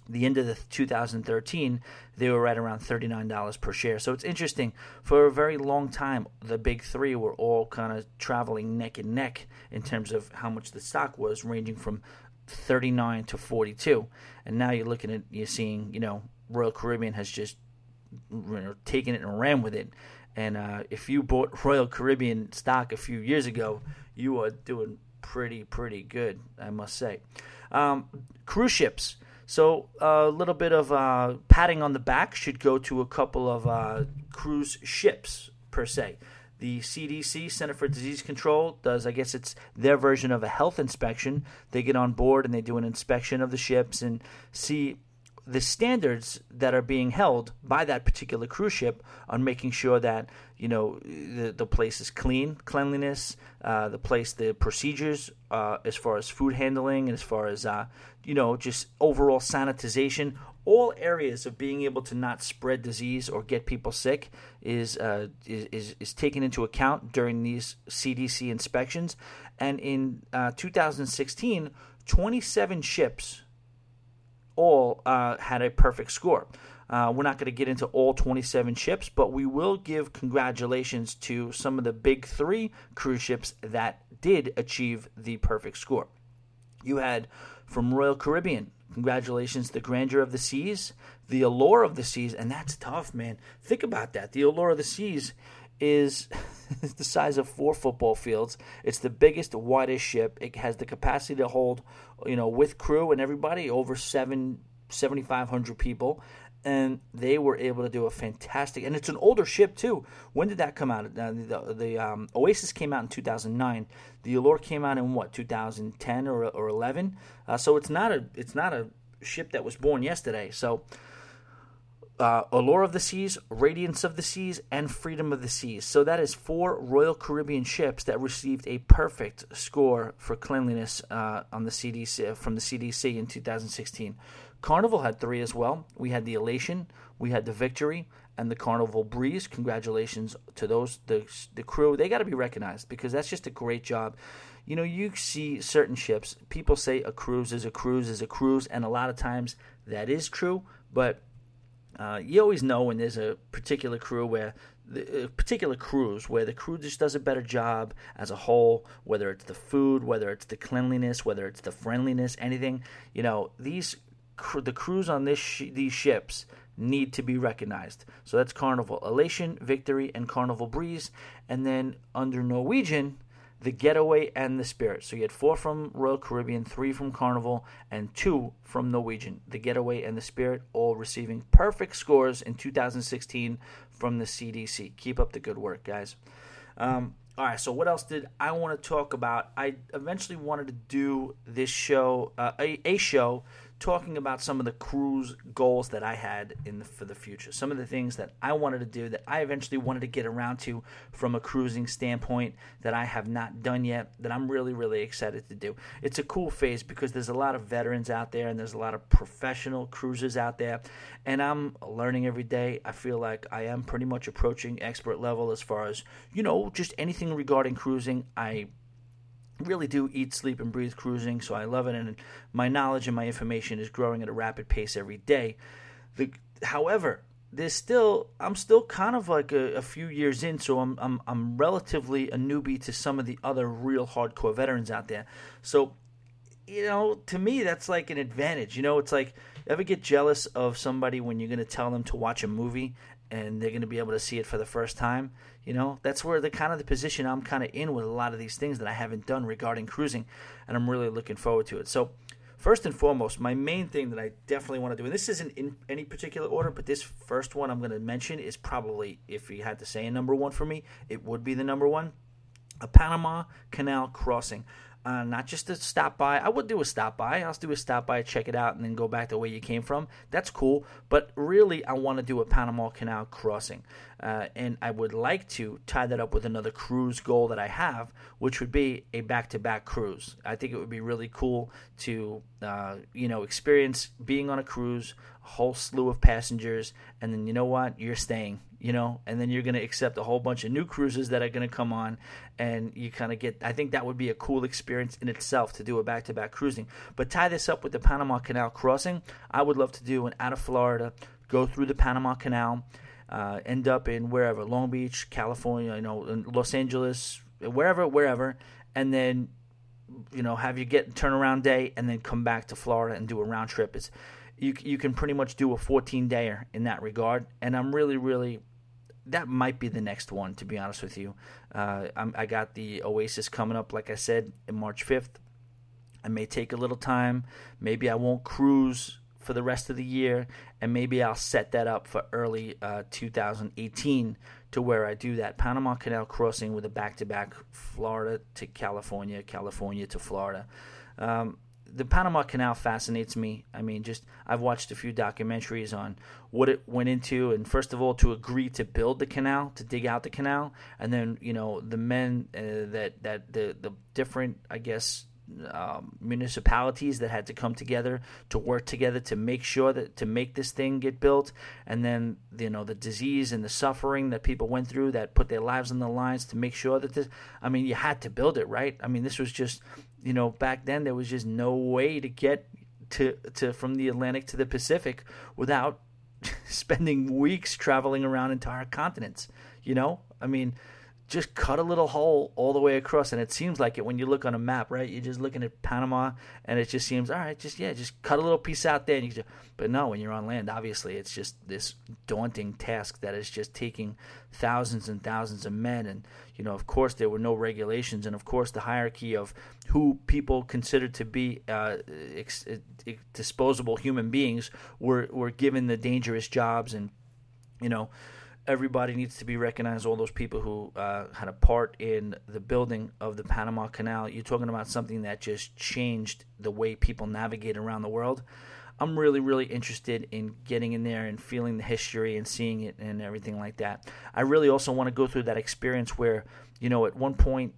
the end of the 2013 they were at around $39 per share so it's interesting for a very long time the big three were all kind of traveling neck and neck in terms of how much the stock was ranging from 39 to 42 and now you're looking at you're seeing you know royal caribbean has just you know, taken it and ran with it and uh, if you bought royal caribbean stock a few years ago you are doing pretty pretty good i must say um, cruise ships so a little bit of uh, patting on the back should go to a couple of uh, cruise ships per se. The CDC, Center for Disease Control, does, I guess it's their version of a health inspection. They get on board and they do an inspection of the ships and see the standards that are being held by that particular cruise ship on making sure that you know the the place is clean, cleanliness, uh, the place, the procedures uh, as far as food handling, as far as uh, you know just overall sanitization, all areas of being able to not spread disease or get people sick is uh, is, is, taken into account during these CDC inspections. And in uh, 2016, 27 ships all uh, had a perfect score. Uh, we're not going to get into all 27 ships, but we will give congratulations to some of the big three cruise ships that did achieve the perfect score. You had from Royal Caribbean, congratulations, the Grandeur of the Seas, the Allure of the Seas, and that's tough, man. Think about that. The Allure of the Seas is the size of four football fields. It's the biggest, widest ship. It has the capacity to hold, you know, with crew and everybody, over seven, 7,500 people. And they were able to do a fantastic, and it's an older ship too. When did that come out? Uh, the, the um, Oasis came out in 2009. The Allure came out in what 2010 or, or 11. Uh, so it's not a it's not a ship that was born yesterday. So uh, Allure of the Seas, Radiance of the Seas, and Freedom of the Seas. So that is four Royal Caribbean ships that received a perfect score for cleanliness uh, on the CDC from the CDC in 2016. Carnival had three as well. We had the Elation, we had the Victory, and the Carnival Breeze. Congratulations to those the the crew. They got to be recognized because that's just a great job. You know, you see certain ships. People say a cruise is a cruise is a cruise, and a lot of times that is true, but uh, you always know when there's a particular crew where the a particular cruise where the crew just does a better job as a whole, whether it's the food, whether it's the cleanliness, whether it's the friendliness, anything. You know, these the crews on this sh- these ships need to be recognized. So that's Carnival Elation, Victory, and Carnival Breeze, and then under Norwegian the Getaway, and the Spirit. So you had four from Royal Caribbean, three from Carnival, and two from Norwegian. The Getaway and the Spirit all receiving perfect scores in 2016 from the CDC. Keep up the good work, guys. Um, all right, so what else did I want to talk about? I eventually wanted to do this show, uh, a, a show talking about some of the cruise goals that I had in the, for the future. Some of the things that I wanted to do that I eventually wanted to get around to from a cruising standpoint that I have not done yet that I'm really really excited to do. It's a cool phase because there's a lot of veterans out there and there's a lot of professional cruisers out there and I'm learning every day. I feel like I am pretty much approaching expert level as far as, you know, just anything regarding cruising. I really do eat, sleep, and breathe cruising, so I love it, and my knowledge and my information is growing at a rapid pace every day. The, however, there's still I'm still kind of like a, a, few years in, so I'm I'm I'm relatively a newbie to some of the other real hardcore veterans out there. So, you know, to me that's like an advantage. You know, it's like ever get jealous of somebody when you're going to tell them to watch a movie and they're going to be able to see it for the first time. You know, that's where the kind of the position I'm kind of in with a lot of these things that I haven't done regarding cruising, and I'm really looking forward to it. So, first and foremost, my main thing that I definitely want to do, and this isn't in any particular order, but this first one I'm going to mention is probably, if you had to say a number one for me, it would be the number one a Panama Canal crossing uh, not just to stop by. I would do a stop by. I'll do a stop by, check it out, and then go back to where you came from. That's cool. But really, I want to do a Panama Canal crossing. Uh, and I would like to tie that up with another cruise goal that I have, which would be a back to back cruise. I think it would be really cool to, uh, you know, experience being on a cruise, a whole slew of passengers, and then you know what? You're staying you know, and then you're going to accept a whole bunch of new cruises that are going to come on, and you kind of get. I think that would be a cool experience in itself to do a back to back cruising. But tie this up with the Panama Canal crossing. I would love to do an out of Florida, go through the Panama Canal, uh, end up in wherever Long Beach, California, you know, Los Angeles, wherever, wherever, and then you know have you get turnaround day and then come back to Florida and do a round trip. It's you you can pretty much do a 14 dayer in that regard. And I'm really really that might be the next one to be honest with you. Uh, i got the Oasis coming up, like I said, in March 5th. I may take a little time. Maybe I won't cruise for the rest of the year, and maybe I'll set that up for early uh, 2018 to where I do that Panama Canal crossing with a back to back Florida to California, California to Florida. Um, the Panama Canal fascinates me. I mean, just I've watched a few documentaries on what it went into, and first of all, to agree to build the canal, to dig out the canal, and then you know the men uh, that that the the different, I guess, um, municipalities that had to come together to work together to make sure that to make this thing get built. And then you know the disease and the suffering that people went through that put their lives on the lines to make sure that this i mean you had to build it right? I mean this was just you know back then there was just no way to get to to from the atlantic to the pacific without spending weeks traveling around entire continents you know? I mean just cut a little hole all the way across and it seems like it when you look on a map right? You're just looking at panama and it just seems all right just yeah just cut a little piece out there and you just, but no when you're on land obviously it's just this daunting task that is just taking thousands and thousands of men and you know of course there were no regulations and of course the hierarchy of who people considered to be uh, ex- ex- disposable human beings were were given the dangerous jobs and you know everybody needs to be recognized. All those people who uh, had a part in the building of the Panama Canal. You're talking about something that just changed the way people navigate around the world. I'm really, really interested in getting in there and feeling the history and seeing it and everything like that. I really also want to go through that experience where, you know, at one point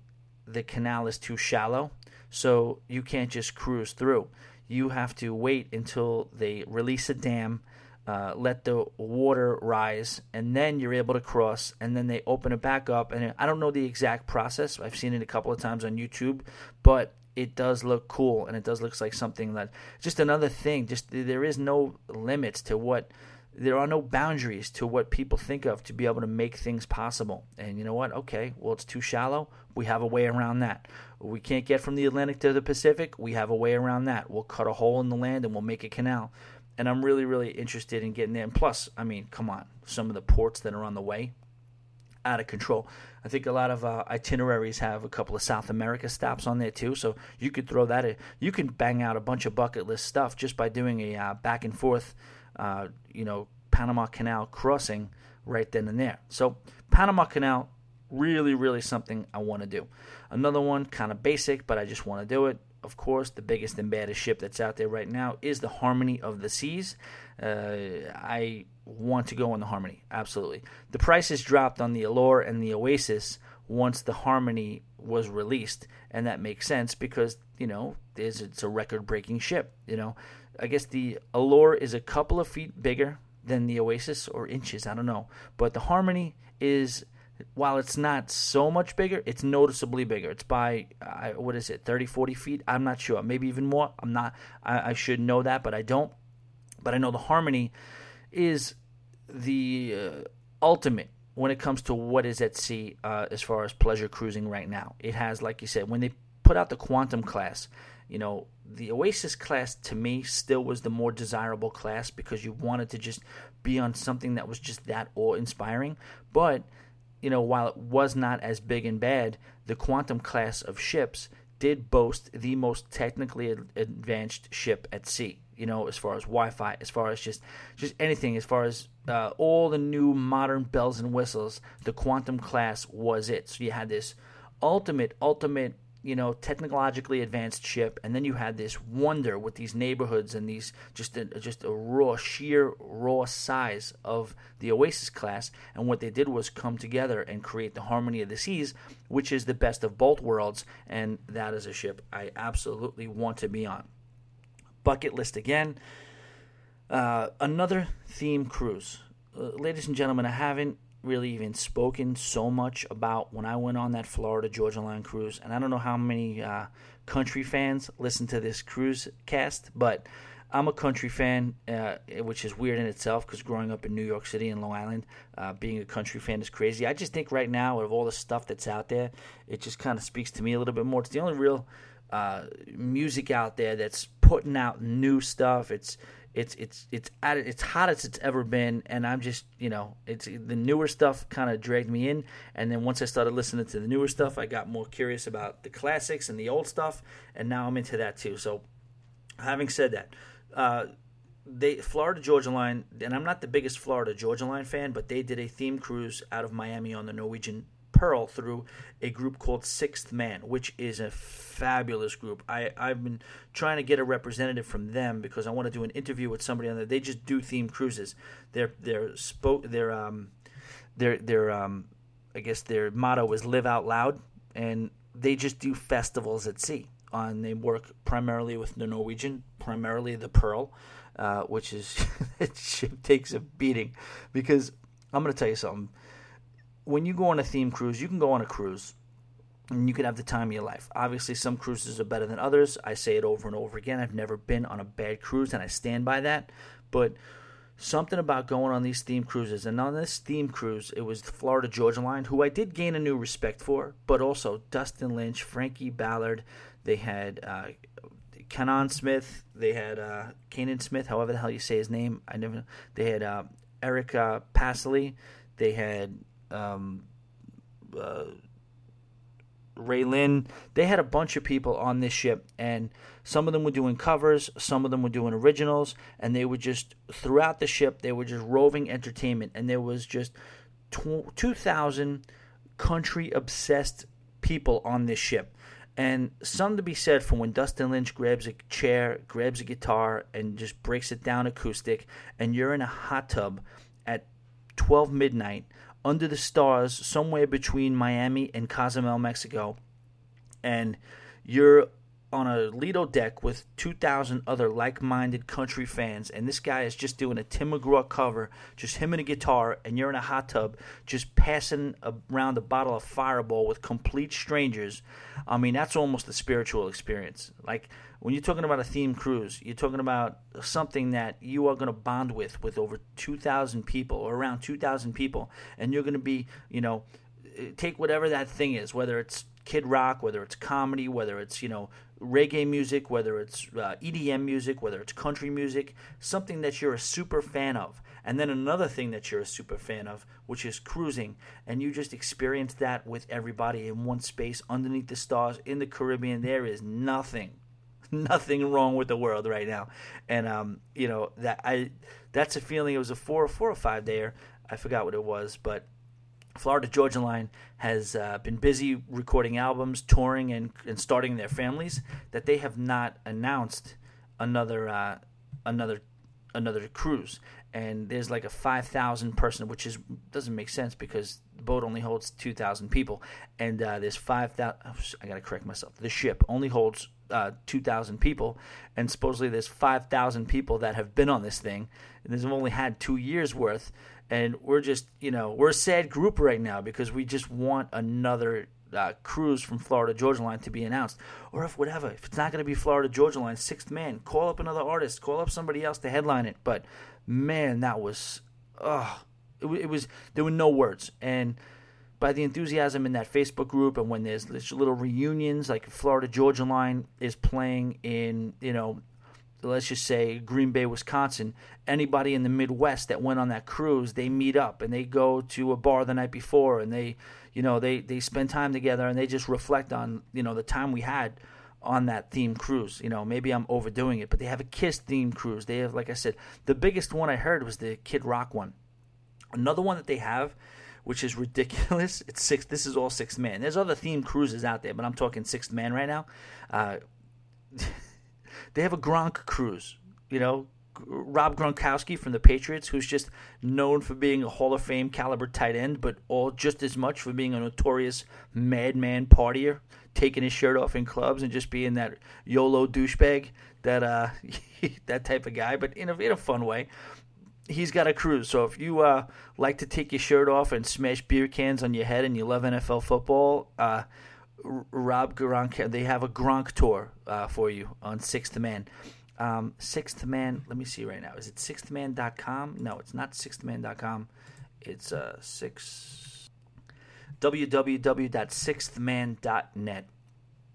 the canal is too shallow, so you can't just cruise through. You have to wait until they release a dam uh, let the water rise, and then you're able to cross, and then they open it back up. And I don't know the exact process. I've seen it a couple of times on YouTube, but it does look cool, and it does look like something that just another thing. Just there is no limits to what there are no boundaries to what people think of to be able to make things possible. And you know what? Okay, well, it's too shallow. We have a way around that. We can't get from the Atlantic to the Pacific. We have a way around that. We'll cut a hole in the land and we'll make a canal and I'm really, really interested in getting there. And plus, I mean, come on, some of the ports that are on the way, out of control. I think a lot of uh, itineraries have a couple of South America stops on there too, so you could throw that in. You can bang out a bunch of bucket list stuff just by doing a uh, back and forth, uh, you know, Panama Canal crossing right then and there. So, Panama Canal, really, really something I want to do. Another one, kind of basic, but I just want to do it of course, the biggest and baddest ship that's out there right now is the Harmony of the Seas. Uh, I want to go on the Harmony, absolutely. The prices dropped on the Allure and the Oasis once the Harmony was released, and that makes sense because you know it's a record-breaking ship. You know, I guess the Allure is a couple of feet bigger than the Oasis, or inches, I don't know, but the Harmony is while it's not so much bigger, it's noticeably bigger. It's by what is it, 30, 40 feet? I'm not sure. Maybe even more. I'm not. I, I, should know that, but I don't. But I know the Harmony is the uh, ultimate when it comes to what is at sea uh, as far as pleasure cruising right now. It has, like you said, when they put out the Quantum class, you know, the Oasis class to me still was the more desirable class because you wanted to just be on something that was just that awe inspiring. But you know, while it was not as big and bad, the Quantum class of ships did boast the most technically advanced ship at sea. You know, as far as Wi-Fi, as far as just just anything, as far as uh, all the new modern bells and whistles, the Quantum class was it. So you had this ultimate, ultimate you know, technologically advanced ship, and then you had this wonder with these neighborhoods and these just a, just a raw, sheer raw size of the Oasis class. And what they did was come together and create the Harmony of the Seas, which is the best of both worlds. And that is a ship I absolutely want to be on. Bucket list again. Uh, another theme cruise, uh, ladies and gentlemen. I haven't really even spoken so much about when I went on that Florida Georgia Line cruise. And I don't know how many uh, country fans listen to this cruise cast, but I'm a country fan, uh, which is weird in itself because growing up in New York City and Long Island, uh, being a country fan is crazy. I just think right now, of all the stuff that's out there, it just kind of speaks to me a little bit more. It's the only real uh, music out there that's putting out new stuff. It's it's it's it's at it's hottest it's ever been, and I'm just you know it's the newer stuff kind of dragged me in, and then once I started listening to the newer stuff, I got more curious about the classics and the old stuff, and now I'm into that too. So, having said that, uh, they Florida Georgia Line, and I'm not the biggest Florida Georgia Line fan, but they did a theme cruise out of Miami on the Norwegian Pearl through a group called Sixth Man, which is a fabulous group. I, I've been trying to get a representative from them because I want to do an interview with somebody on there. They just do themed cruises. Their their spoke their um their their um I guess their motto is live out loud and they just do festivals at sea. On they work primarily with the Norwegian, primarily the Pearl, uh, which is ship takes a beating because I'm going to tell you something. When you go on a theme cruise, you can go on a cruise and you can have the time of your life. Obviously, some cruises are better than others. I say it over and over again. I've never been on a bad cruise, and I stand by that. But something about going on these theme cruises, and on this theme cruise, it was the Florida Georgia Line, who I did gain a new respect for, but also Dustin Lynch, Frankie Ballard. They had uh, Smith. They had uh, Canaan Smith, however the hell you say his name. I never. They had uh, Eric uh. They had um, uh, RaeLynn. They had a bunch of people on this ship, and some of them were doing covers, some of them were doing originals, and they were just throughout the ship. They were just roving entertainment, and there was just tw- two thousand country obsessed people on this ship. And something to be said for when Dustin Lynch grabs a chair, grabs a guitar, and just breaks it down acoustic, and you're in a hot tub at 12 midnight under the stars somewhere between Miami and Cozumel, Mexico, and you're on a Lido deck with 2,000 other like minded country fans, and this guy is just doing a Tim McGraw cover, just him and a guitar, and you're in a hot tub just passing around a bottle of Fireball with complete strangers. I mean, that's almost a spiritual experience. Like, when you're talking about a theme cruise, you're talking about something that you are going to bond with with over 2,000 people or around 2,000 people, and you're going to be, you know, take whatever that thing is, whether it's kid rock, whether it's comedy, whether it's you know reggae music, whether it's uh, EDM music, whether it's country music, something that you're a super fan of. And then another thing that you're a super fan of, which is cruising, and you just experience that with everybody in one space underneath the stars in the Caribbean. There is nothing, nothing wrong with the world right now, and um, you know that I that's a feeling. It was a four, or four or five there. I forgot what it was, but Florida Georgia Line has uh, been busy recording albums, touring, and, and starting their families. That they have not announced another uh, another another cruise. And there's like a five thousand person, which is doesn't make sense because the boat only holds two thousand people, and uh, there's five thousand. I gotta correct myself. The ship only holds uh, 2,000 people, and supposedly there's 5,000 people that have been on this thing, and they've only had two years worth, and we're just you know we're a sad group right now because we just want another uh, cruise from Florida Georgia Line to be announced, or if whatever, if it's not going to be Florida Georgia Line, Sixth Man, call up another artist, call up somebody else to headline it. But man, that was, oh, it, it was there were no words, and by the enthusiasm in that Facebook group, and when there's, little reunions, like Florida Georgia Line is playing in you know let's just say Green Bay, Wisconsin, anybody in the Midwest that went on that cruise, they meet up and they go to a bar the night before and they, you know, they they spend time together and they just reflect on, you know, the time we had on that theme cruise. You know, maybe I'm overdoing it, but they have a Kiss theme cruise. They have, like I said, the biggest one I heard was the Kid Rock one. Another one that they have, which is ridiculous. It's six. This is all sixth man. There's other theme cruises out there, but I'm talking sixth man right now. Uh, They have a Gronk cruise, you know, Rob Gronkowski from the Patriots, who's just known for being a Hall of Fame caliber tight end, but all just as much for being a notorious madman partier, taking his shirt off in clubs and just being that YOLO douchebag, that uh, that type of guy, but in a in a fun way. He's got a cruise, so if you uh, like to take your shirt off and smash beer cans on your head and you love NFL football, uh, Rob Gronk. They have a Gronk tour uh, for you on Sixth Man. Um, Sixth Man. Let me see right now. Is it sixthman.com? No, it's not sixthman.com. It's uh, six www.sixthman.net.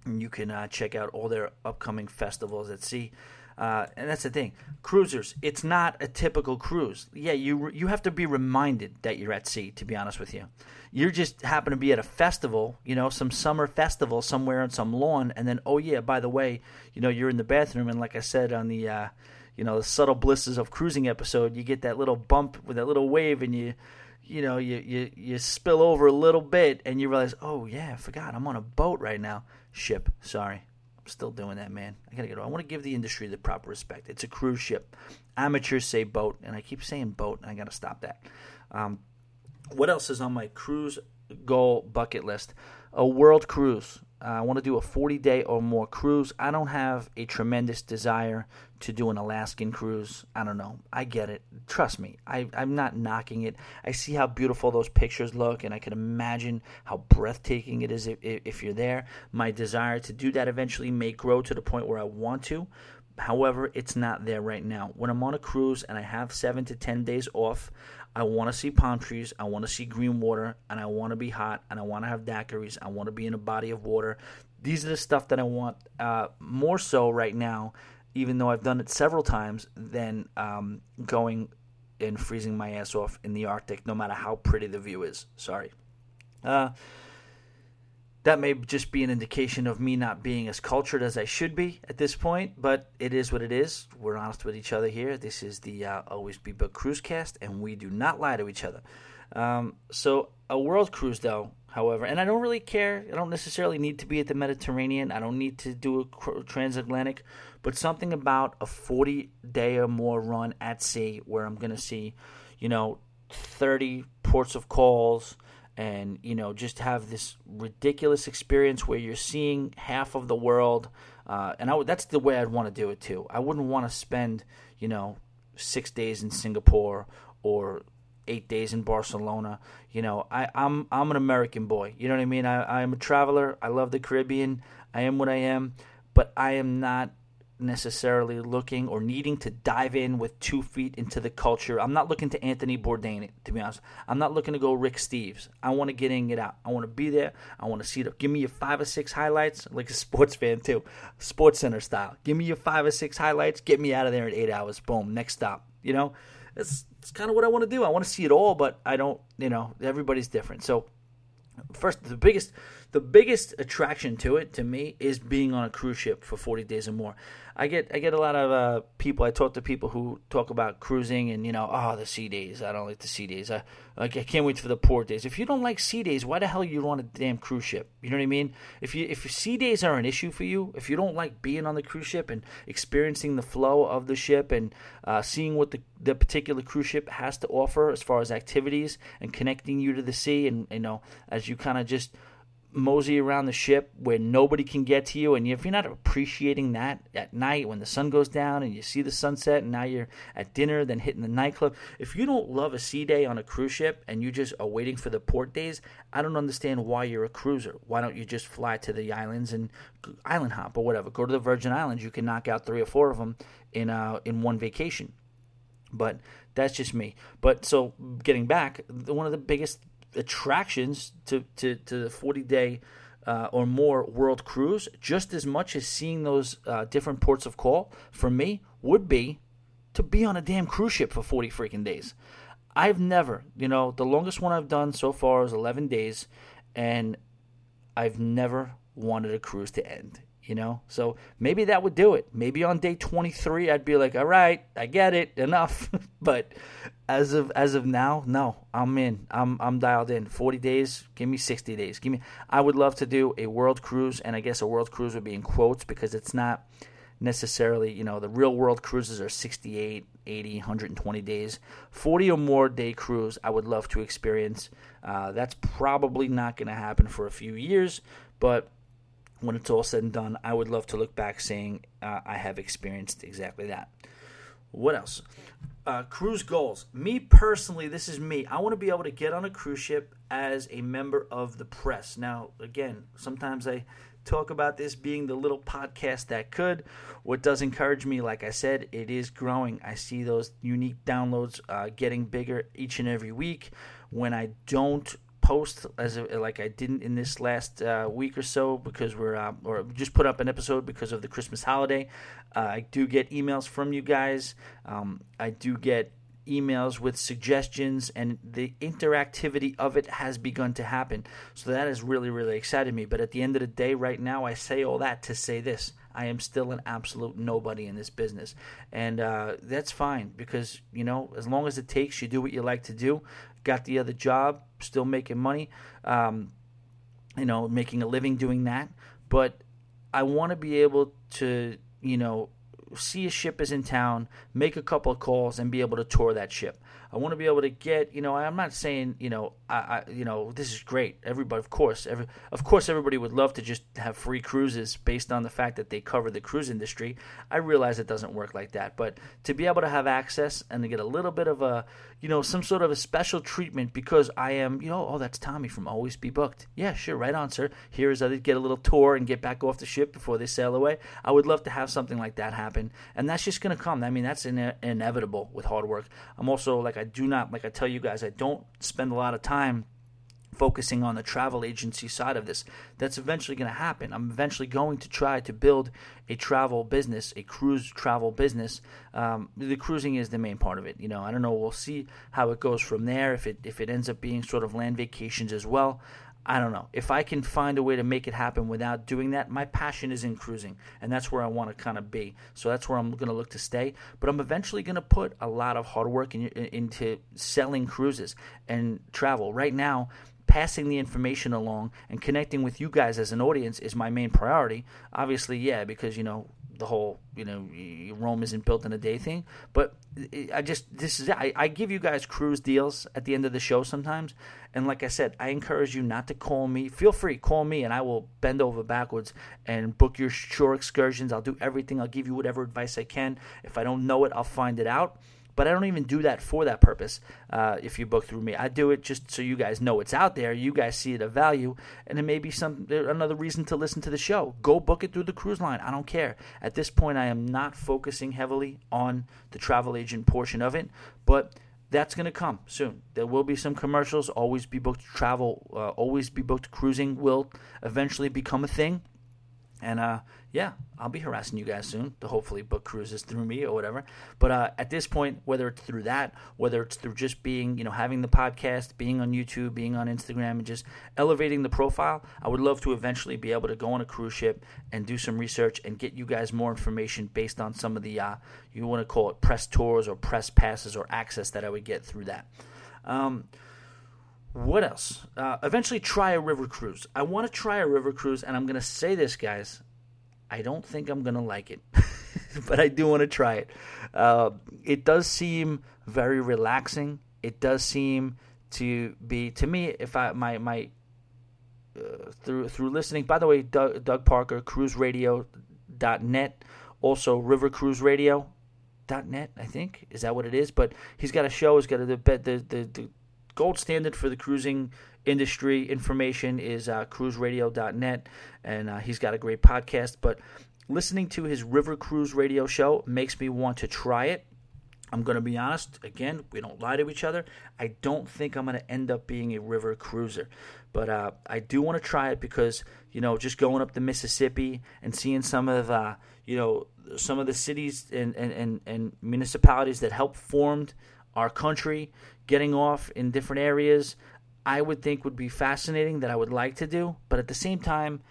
And you can uh, check out all their upcoming festivals at sea. Uh, and that's the thing, cruisers. It's not a typical cruise. Yeah, you you have to be reminded that you're at sea. To be honest with you, you just happen to be at a festival, you know, some summer festival somewhere on some lawn, and then oh yeah, by the way, you know, you're in the bathroom, and like I said on the, uh, you know the subtle blisses of cruising episode, you get that little bump with that little wave, and you you know you you you spill over a little bit, and you realize, oh yeah, I forgot I'm on a boat right now. Ship, sorry. Still doing that, man. I gotta get. I want to give the industry the proper respect. It's a cruise ship. Amateurs say boat, and I keep saying boat, and I gotta stop that. Um, what else is on my cruise goal bucket list? A world cruise. Uh, I want to do a 40 day or more cruise. I don't have a tremendous desire to do an Alaskan cruise. I don't know. I get it. Trust me. I, I'm not knocking it. I see how beautiful those pictures look, and I can imagine how breathtaking it is if, if you're there. My desire to do that eventually may grow to the point where I want to. However, it's not there right now. When I'm on a cruise and I have seven to 10 days off, I want to see palm trees. I want to see green water, and I want to be hot, and I want to have daiquiris. I want to be in a body of water. These are the stuff that I want uh, more so right now, even though I've done it several times, than um, going and freezing my ass off in the Arctic, no matter how pretty the view is. Sorry. Uh, that may just be an indication of me not being as cultured as I should be at this point, but it is what it is. We're honest with each other here. This is the uh, Always Be Booked Cruise Cast, and we do not lie to each other. Um, so, a world cruise, though, however, and I don't really care. I don't necessarily need to be at the Mediterranean. I don't need to do a transatlantic, but something about a 40 day or more run at sea where I'm going to see, you know, 30 ports of calls and you know just have this ridiculous experience where you're seeing half of the world uh, and I, that's the way I'd want to do it too. I wouldn't want to spend you know six days in Singapore or eight days in Barcelona. You know, I, I'm I'm an American boy. You know what I mean? I, I'm a traveler. I love the Caribbean. I am what I am, but I am not necessarily looking or needing to dive in with two feet into the culture. I'm not looking to Anthony Bourdain, to be honest. I'm not looking to go Rick Steves. I want to get in, get out. I want to be there. I want to see it. Give me your five or six highlights, like a sports fan too, Sports Center style. Give me your five or six highlights. Get me out of there in eight hours. Boom. Next stop. You know, it's it's kind of what I want to do. I want to see it all, but I don't. You know, everybody's different. So first the biggest the biggest attraction to it to me is being on a cruise ship for 40 days or more i get i get a lot of uh, people i talk to people who talk about cruising and you know oh the sea days i don't like the sea days i like i can't wait for the port days. If you don't like sea days why the hell you on a damn cruise ship? You know what i mean? If you if sea days are an issue for you if you don't like being on the cruise ship and experiencing the flow of the ship and uh, seeing what the, the particular cruise ship has to offer as far as activities and connecting you to the sea and you know as you kind of just mosey around the ship where nobody can get to you and if you're not appreciating that at night when the sun goes down and you see the sunset and now you're at dinner then hitting the nightclub if you don't love a sea day on a cruise ship and you just are waiting for the port days i don't understand why you're a cruiser. Why don't you just fly to the islands and island hop or whatever? Go to the virgin islands. You can knock out three or four of them in uh in one vacation. But that's just me. But so getting back one of the biggest attractions to, to, to the 40 day uh, or more world cruise, just as much as seeing those uh, different ports of call, for me, would be to be on a damn cruise ship for 40 freaking days. I've never, you know, the longest one I've done so far is 11 days, and I've never wanted a cruise to end you know? So maybe that would do it. Maybe on day 23 i'd be like all right i get it enough. But as of as of now no i'm in. I'm i'm dialed in. 40 days give me 60 days. Give me i would love to do a world cruise and i guess a world cruise would be in quotes because it's not necessarily you know the real world cruises are 68 80 120 days. 40 or more day cruise i would love to experience. Uh, that's probably not going to happen for a few years but when it's all said and done, I would love to look back saying uh, I have experienced exactly that. What else? Uh, cruise goals. Me personally, this is me. I want to be able to get on a cruise ship as a member of the press. Now, again, sometimes I talk about this being the little podcast that could. What does encourage me, like I said, it is growing. I see those unique downloads uh, getting bigger each and every week. When I don't post as a, like I didn't in this last uh, week or so because we're uh, or just put up an episode because of the Christmas holiday. Uh, I do get emails from you guys. Um, I do get emails with suggestions, and the interactivity of it has begun to happen. So that has really, really excited me. But at the end of the day, right now, I say all that to say this I am still an absolute nobody in this business. And uh, that's fine because, you know, as long as it takes, you do what you like to do. Got the other job, still making money, um, you know, making a living doing that. But I want to be able to, you know, see a ship is in town, make a couple of calls, and be able to tour that ship. I want to be able to get, you know, I'm not saying, you know, I, I, you know, this is great. Everybody, of course, every, of course, everybody would love to just have free cruises based on the fact that they cover the cruise industry. I realize it doesn't work like that, but to be able to have access and to get a little bit of a, you know, some sort of a special treatment because I am, you know, oh, that's Tommy from Always Be Booked. Yeah, sure, right on, sir. Here's I get a little tour and get back off the ship before they sail away. I would love to have something like that happen, and that's just going to come. I mean, that's ine- inevitable with hard work. I'm also like I do not like I tell you guys, I don't spend a lot of time focusing on the travel agency side of this. That's eventually going to happen. I'm eventually going to try to build a travel business, a cruise travel business. Um, the cruising is the main part of it. You know, I don't know. We'll see how it goes from there. If it if it ends up being sort of land vacations as well, I don't know. If I can find a way to make it happen without doing that, my passion is in cruising, and that's where I want to kind of be. So that's where I'm going to look to stay. But I'm eventually going to put a lot of hard work in, into selling cruises and travel. Right now, passing the information along and connecting with you guys as an audience is my main priority. Obviously, yeah, because you know the whole you know Rome isn't built in a day thing. But I just this is I, I give you guys cruise deals at the end of the show sometimes, and like I said, I encourage you not to call me. Feel free, call me, and I will bend over backwards and book your shore excursions. I'll do everything. I'll give you whatever advice I can. If I don't know it, I'll find it out. But I don't even do that for that purpose. Uh, if you book through me, I do it just so you guys know it's out there. You guys see it of value, and it may be some another reason to listen to the show. Go book it through the cruise line. I don't care. At this point, I am not focusing heavily on the travel agent portion of it, but that's going to come soon. There will be some commercials. Always be booked travel. Uh, always be booked cruising will eventually become a thing. And uh, yeah, I'll be harassing you guys soon to hopefully book cruises through me or whatever. But uh, at this point, whether it's through that, whether it's through just being, you know, having the podcast, being on YouTube, being on Instagram, and just elevating the profile, I would love to eventually be able to go on a cruise ship and do some research and get you guys more information based on some of the, uh, you want to call it press tours or press passes or access that I would get through that. Um, what else? Uh, eventually, try a river cruise. I want to try a river cruise, and I'm going to say this, guys. I don't think I'm going to like it, but I do want to try it. Uh, it does seem very relaxing. It does seem to be to me if I my my uh, through through listening. By the way, Doug, Doug Parker, cruiseradio.net, also River Cruise Radio. Dot net, I think is that what it is. But he's got a show. He's got a, the the the, the gold standard for the cruising industry information is uh, cruiseradio.net, and uh, he's got a great podcast. But listening to his River Cruise Radio show makes me want to try it. I'm going to be honest. Again, we don't lie to each other. I don't think I'm going to end up being a river cruiser, but uh, I do want to try it because you know, just going up the Mississippi and seeing some of uh, you know some of the cities and, and, and, and municipalities that helped formed our country, getting off in different areas, I would think would be fascinating that I would like to do. But at the same time,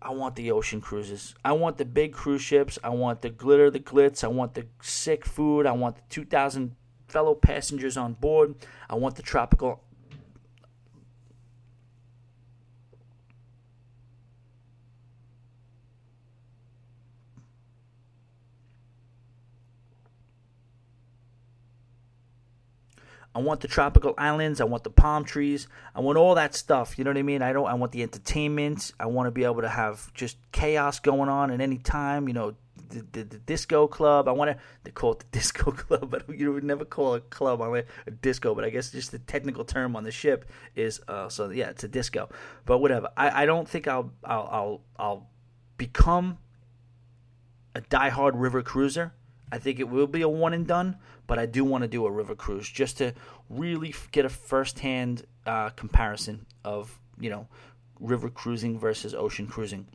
I want the ocean cruises. I want the big cruise ships. I want the glitter, the glitz. I want the sick food. I want the 2,000 fellow passengers on board. I want the tropical I want the tropical islands. I want the palm trees. I want all that stuff. You know what I mean? I don't. I want the entertainment. I want to be able to have just chaos going on at any time. You know, the, the, the disco club. I want to. They call it the disco club, but you would never call a club on a disco. But I guess just the technical term on the ship is uh, so. Yeah, it's a disco. But whatever. I, I don't think I'll I'll I'll, I'll become a diehard river cruiser. I think it will be a one and done, but I do want to do a river cruise just to really get a firsthand uh, comparison of you know river cruising versus ocean cruising.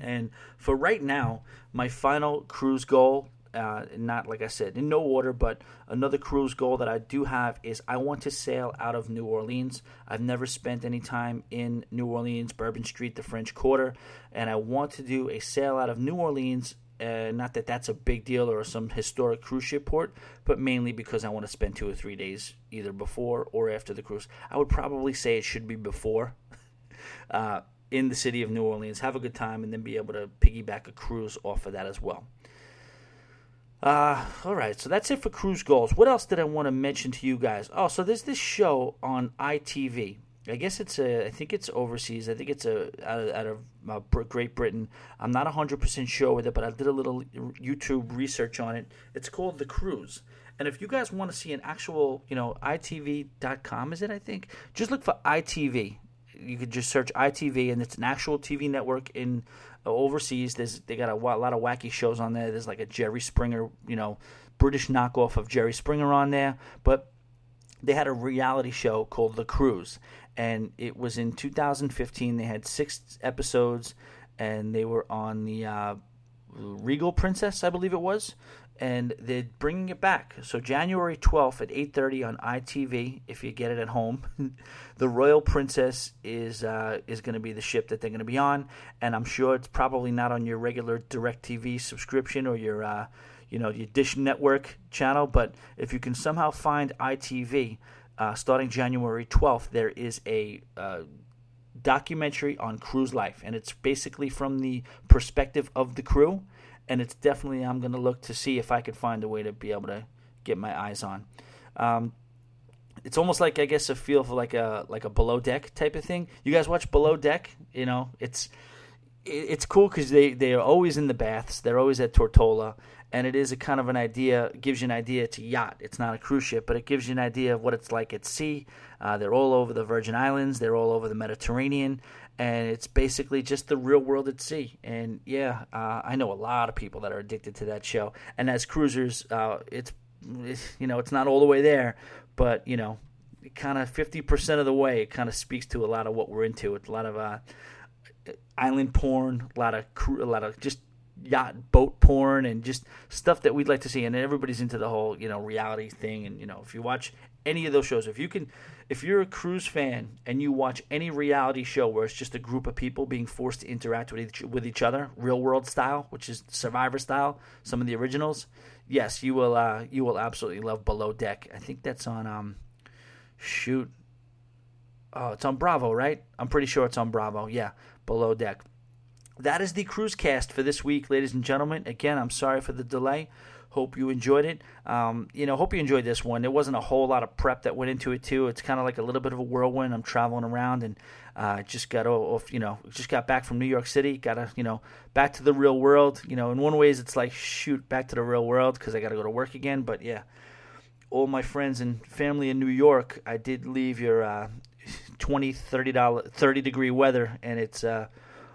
And for right now, my final cruise goal uh, not like I said in no order, but another cruise goal that I do have is I want to sail out of New Orleans. I've never spent any time in New Orleans, Bourbon Street, the French Quarter, and I want to do a sail out of New Orleans. Uh, not that that's a big deal or some historic cruise ship port, but mainly because I want to spend two or three days either before or after the cruise. I would probably say it should be before. uh, in the city of New Orleans, have a good time, and then be able to piggyback a cruise off of that as well. Uh, all right, so that's it for cruise goals. What else did I want to mention to you guys? Oh, so there's this show on ITV. I guess it's a, I think it's overseas. I think it's a out of, out of uh, Great Britain. I'm not 100% sure with it, but I did a little YouTube research on it. It's called The Cruise. And if you guys want to see an actual, you know, ITV.com is it, I think? Just look for ITV. You could just search ITV, and it's an actual TV network in overseas. There's they got a, a lot of wacky shows on there. There's like a Jerry Springer, you know, British knockoff of Jerry Springer on there, but they had a reality show called The Cruise, and it was in 2015. They had six episodes, and they were on the uh, Regal Princess, I believe it was and they're bringing it back. So January 12th at 8:30 on ITV, if you get it at home, the Royal Princess is uh, is going to be the ship that they're going to be on, and I'm sure it's probably not on your regular DirecTV subscription or your uh, you know your Dish Network channel, but if you can somehow find ITV, uh, starting January 12th, there is a uh, documentary on cruise life, and it's basically from the perspective of the crew and it's definitely I'm going to look to see if I could find a way to be able to get my eyes on. Um, it's almost like I guess a feel for like a like a below deck type of thing. You guys watch Below Deck? You know, it's it's cool because they they are always in the baths. They're always at Tortola, and it is a kind of an idea. Gives you an idea. It's a yacht. It's not a cruise ship, but it gives you an idea of what it's like at sea. Uh, they're all over the Virgin Islands. They're all over the Mediterranean, and it's basically just the real world at sea. And yeah, uh, I know a lot of people that are addicted to that show. And as cruisers, uh, it's, it's you know it's not all the way there, but you know, kind of fifty percent of the way. It kind of speaks to a lot of what we're into. It's a lot of uh, island porn, a lot of a lot of just yacht boat porn and just stuff that we'd like to see and everybody's into the whole you know reality thing and you know if you watch any of those shows if you can if you're a cruise fan and you watch any reality show where it's just a group of people being forced to interact with each, with each other, real world style, which is Survivor style, some of the originals, yes, you will uh, you will absolutely love Below Deck. I think that's on um, shoot, oh, it's on Bravo, right? I'm pretty sure it's on Bravo. Yeah, Below Deck. That is the cruise cast for this week, ladies and gentlemen. Again, I'm sorry for the delay. Hope you enjoyed it. Um, you know, hope you enjoyed this one. There wasn't a whole lot of prep that went into it too. It's kind of like a little bit of a whirlwind. I'm traveling around and uh, just got off. You know, just got back from New York City. Got to you know back to the real world. You know, in one ways it's like shoot back to the real world because I got to go to work again. But yeah, all my friends and family in New York, I did leave your uh, 20 30 dollar 30 degree weather, and it's uh,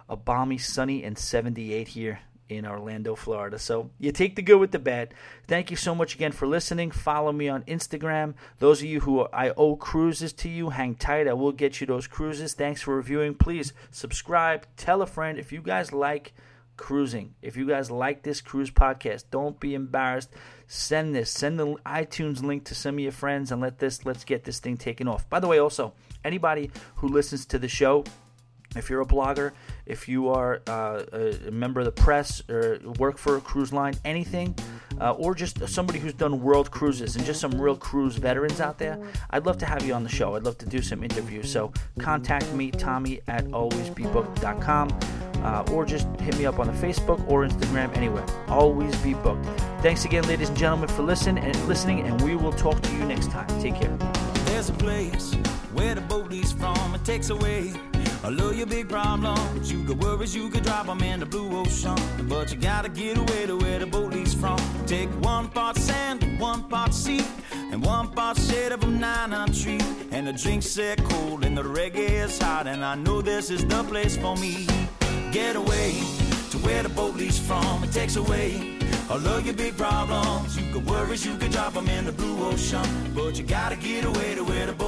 a balmy, sunny, and 78 here in Orlando, Florida. So you take the good with the bad. Thank you so much again for listening. Follow me on Instagram. Those of you who are, I owe cruises to you, hang tight. I will get you those cruises. Thanks for reviewing. Please subscribe, tell a friend if you guys like cruising. If you guys like this cruise podcast, don't be embarrassed. Send this, send the iTunes link to some of your friends and let this let's get this thing taken off. By the way, also, anybody who listens to the show, if you're a blogger, if you are uh, a member of the press or work for a cruise line, anything, uh, or just somebody who's done world cruises and just some real cruise veterans out there, I'd love to have you on the show. I'd love to do some interviews. So contact me, Tommy at alwaysbebooked.com, uh, or just hit me up on the Facebook or Instagram, anywhere. Always be booked. Thanks again, ladies and gentlemen, for listening and listening, and we will talk to you next time. Take care. There's a place where the boat leaves from. It takes away all of your big problems. You got worries, you could drop them in the blue ocean. But you gotta get away to where the boat leaves from. Take one part sand, one part sea, and one part shade of a nine on tree. And the drinks set cold, and the reggae is hot. And I know this is the place for me. Get away to where the boat leaves from. It takes away all of your big problems. You got worries, you could drop them in the blue ocean. But you gotta get away to where the boat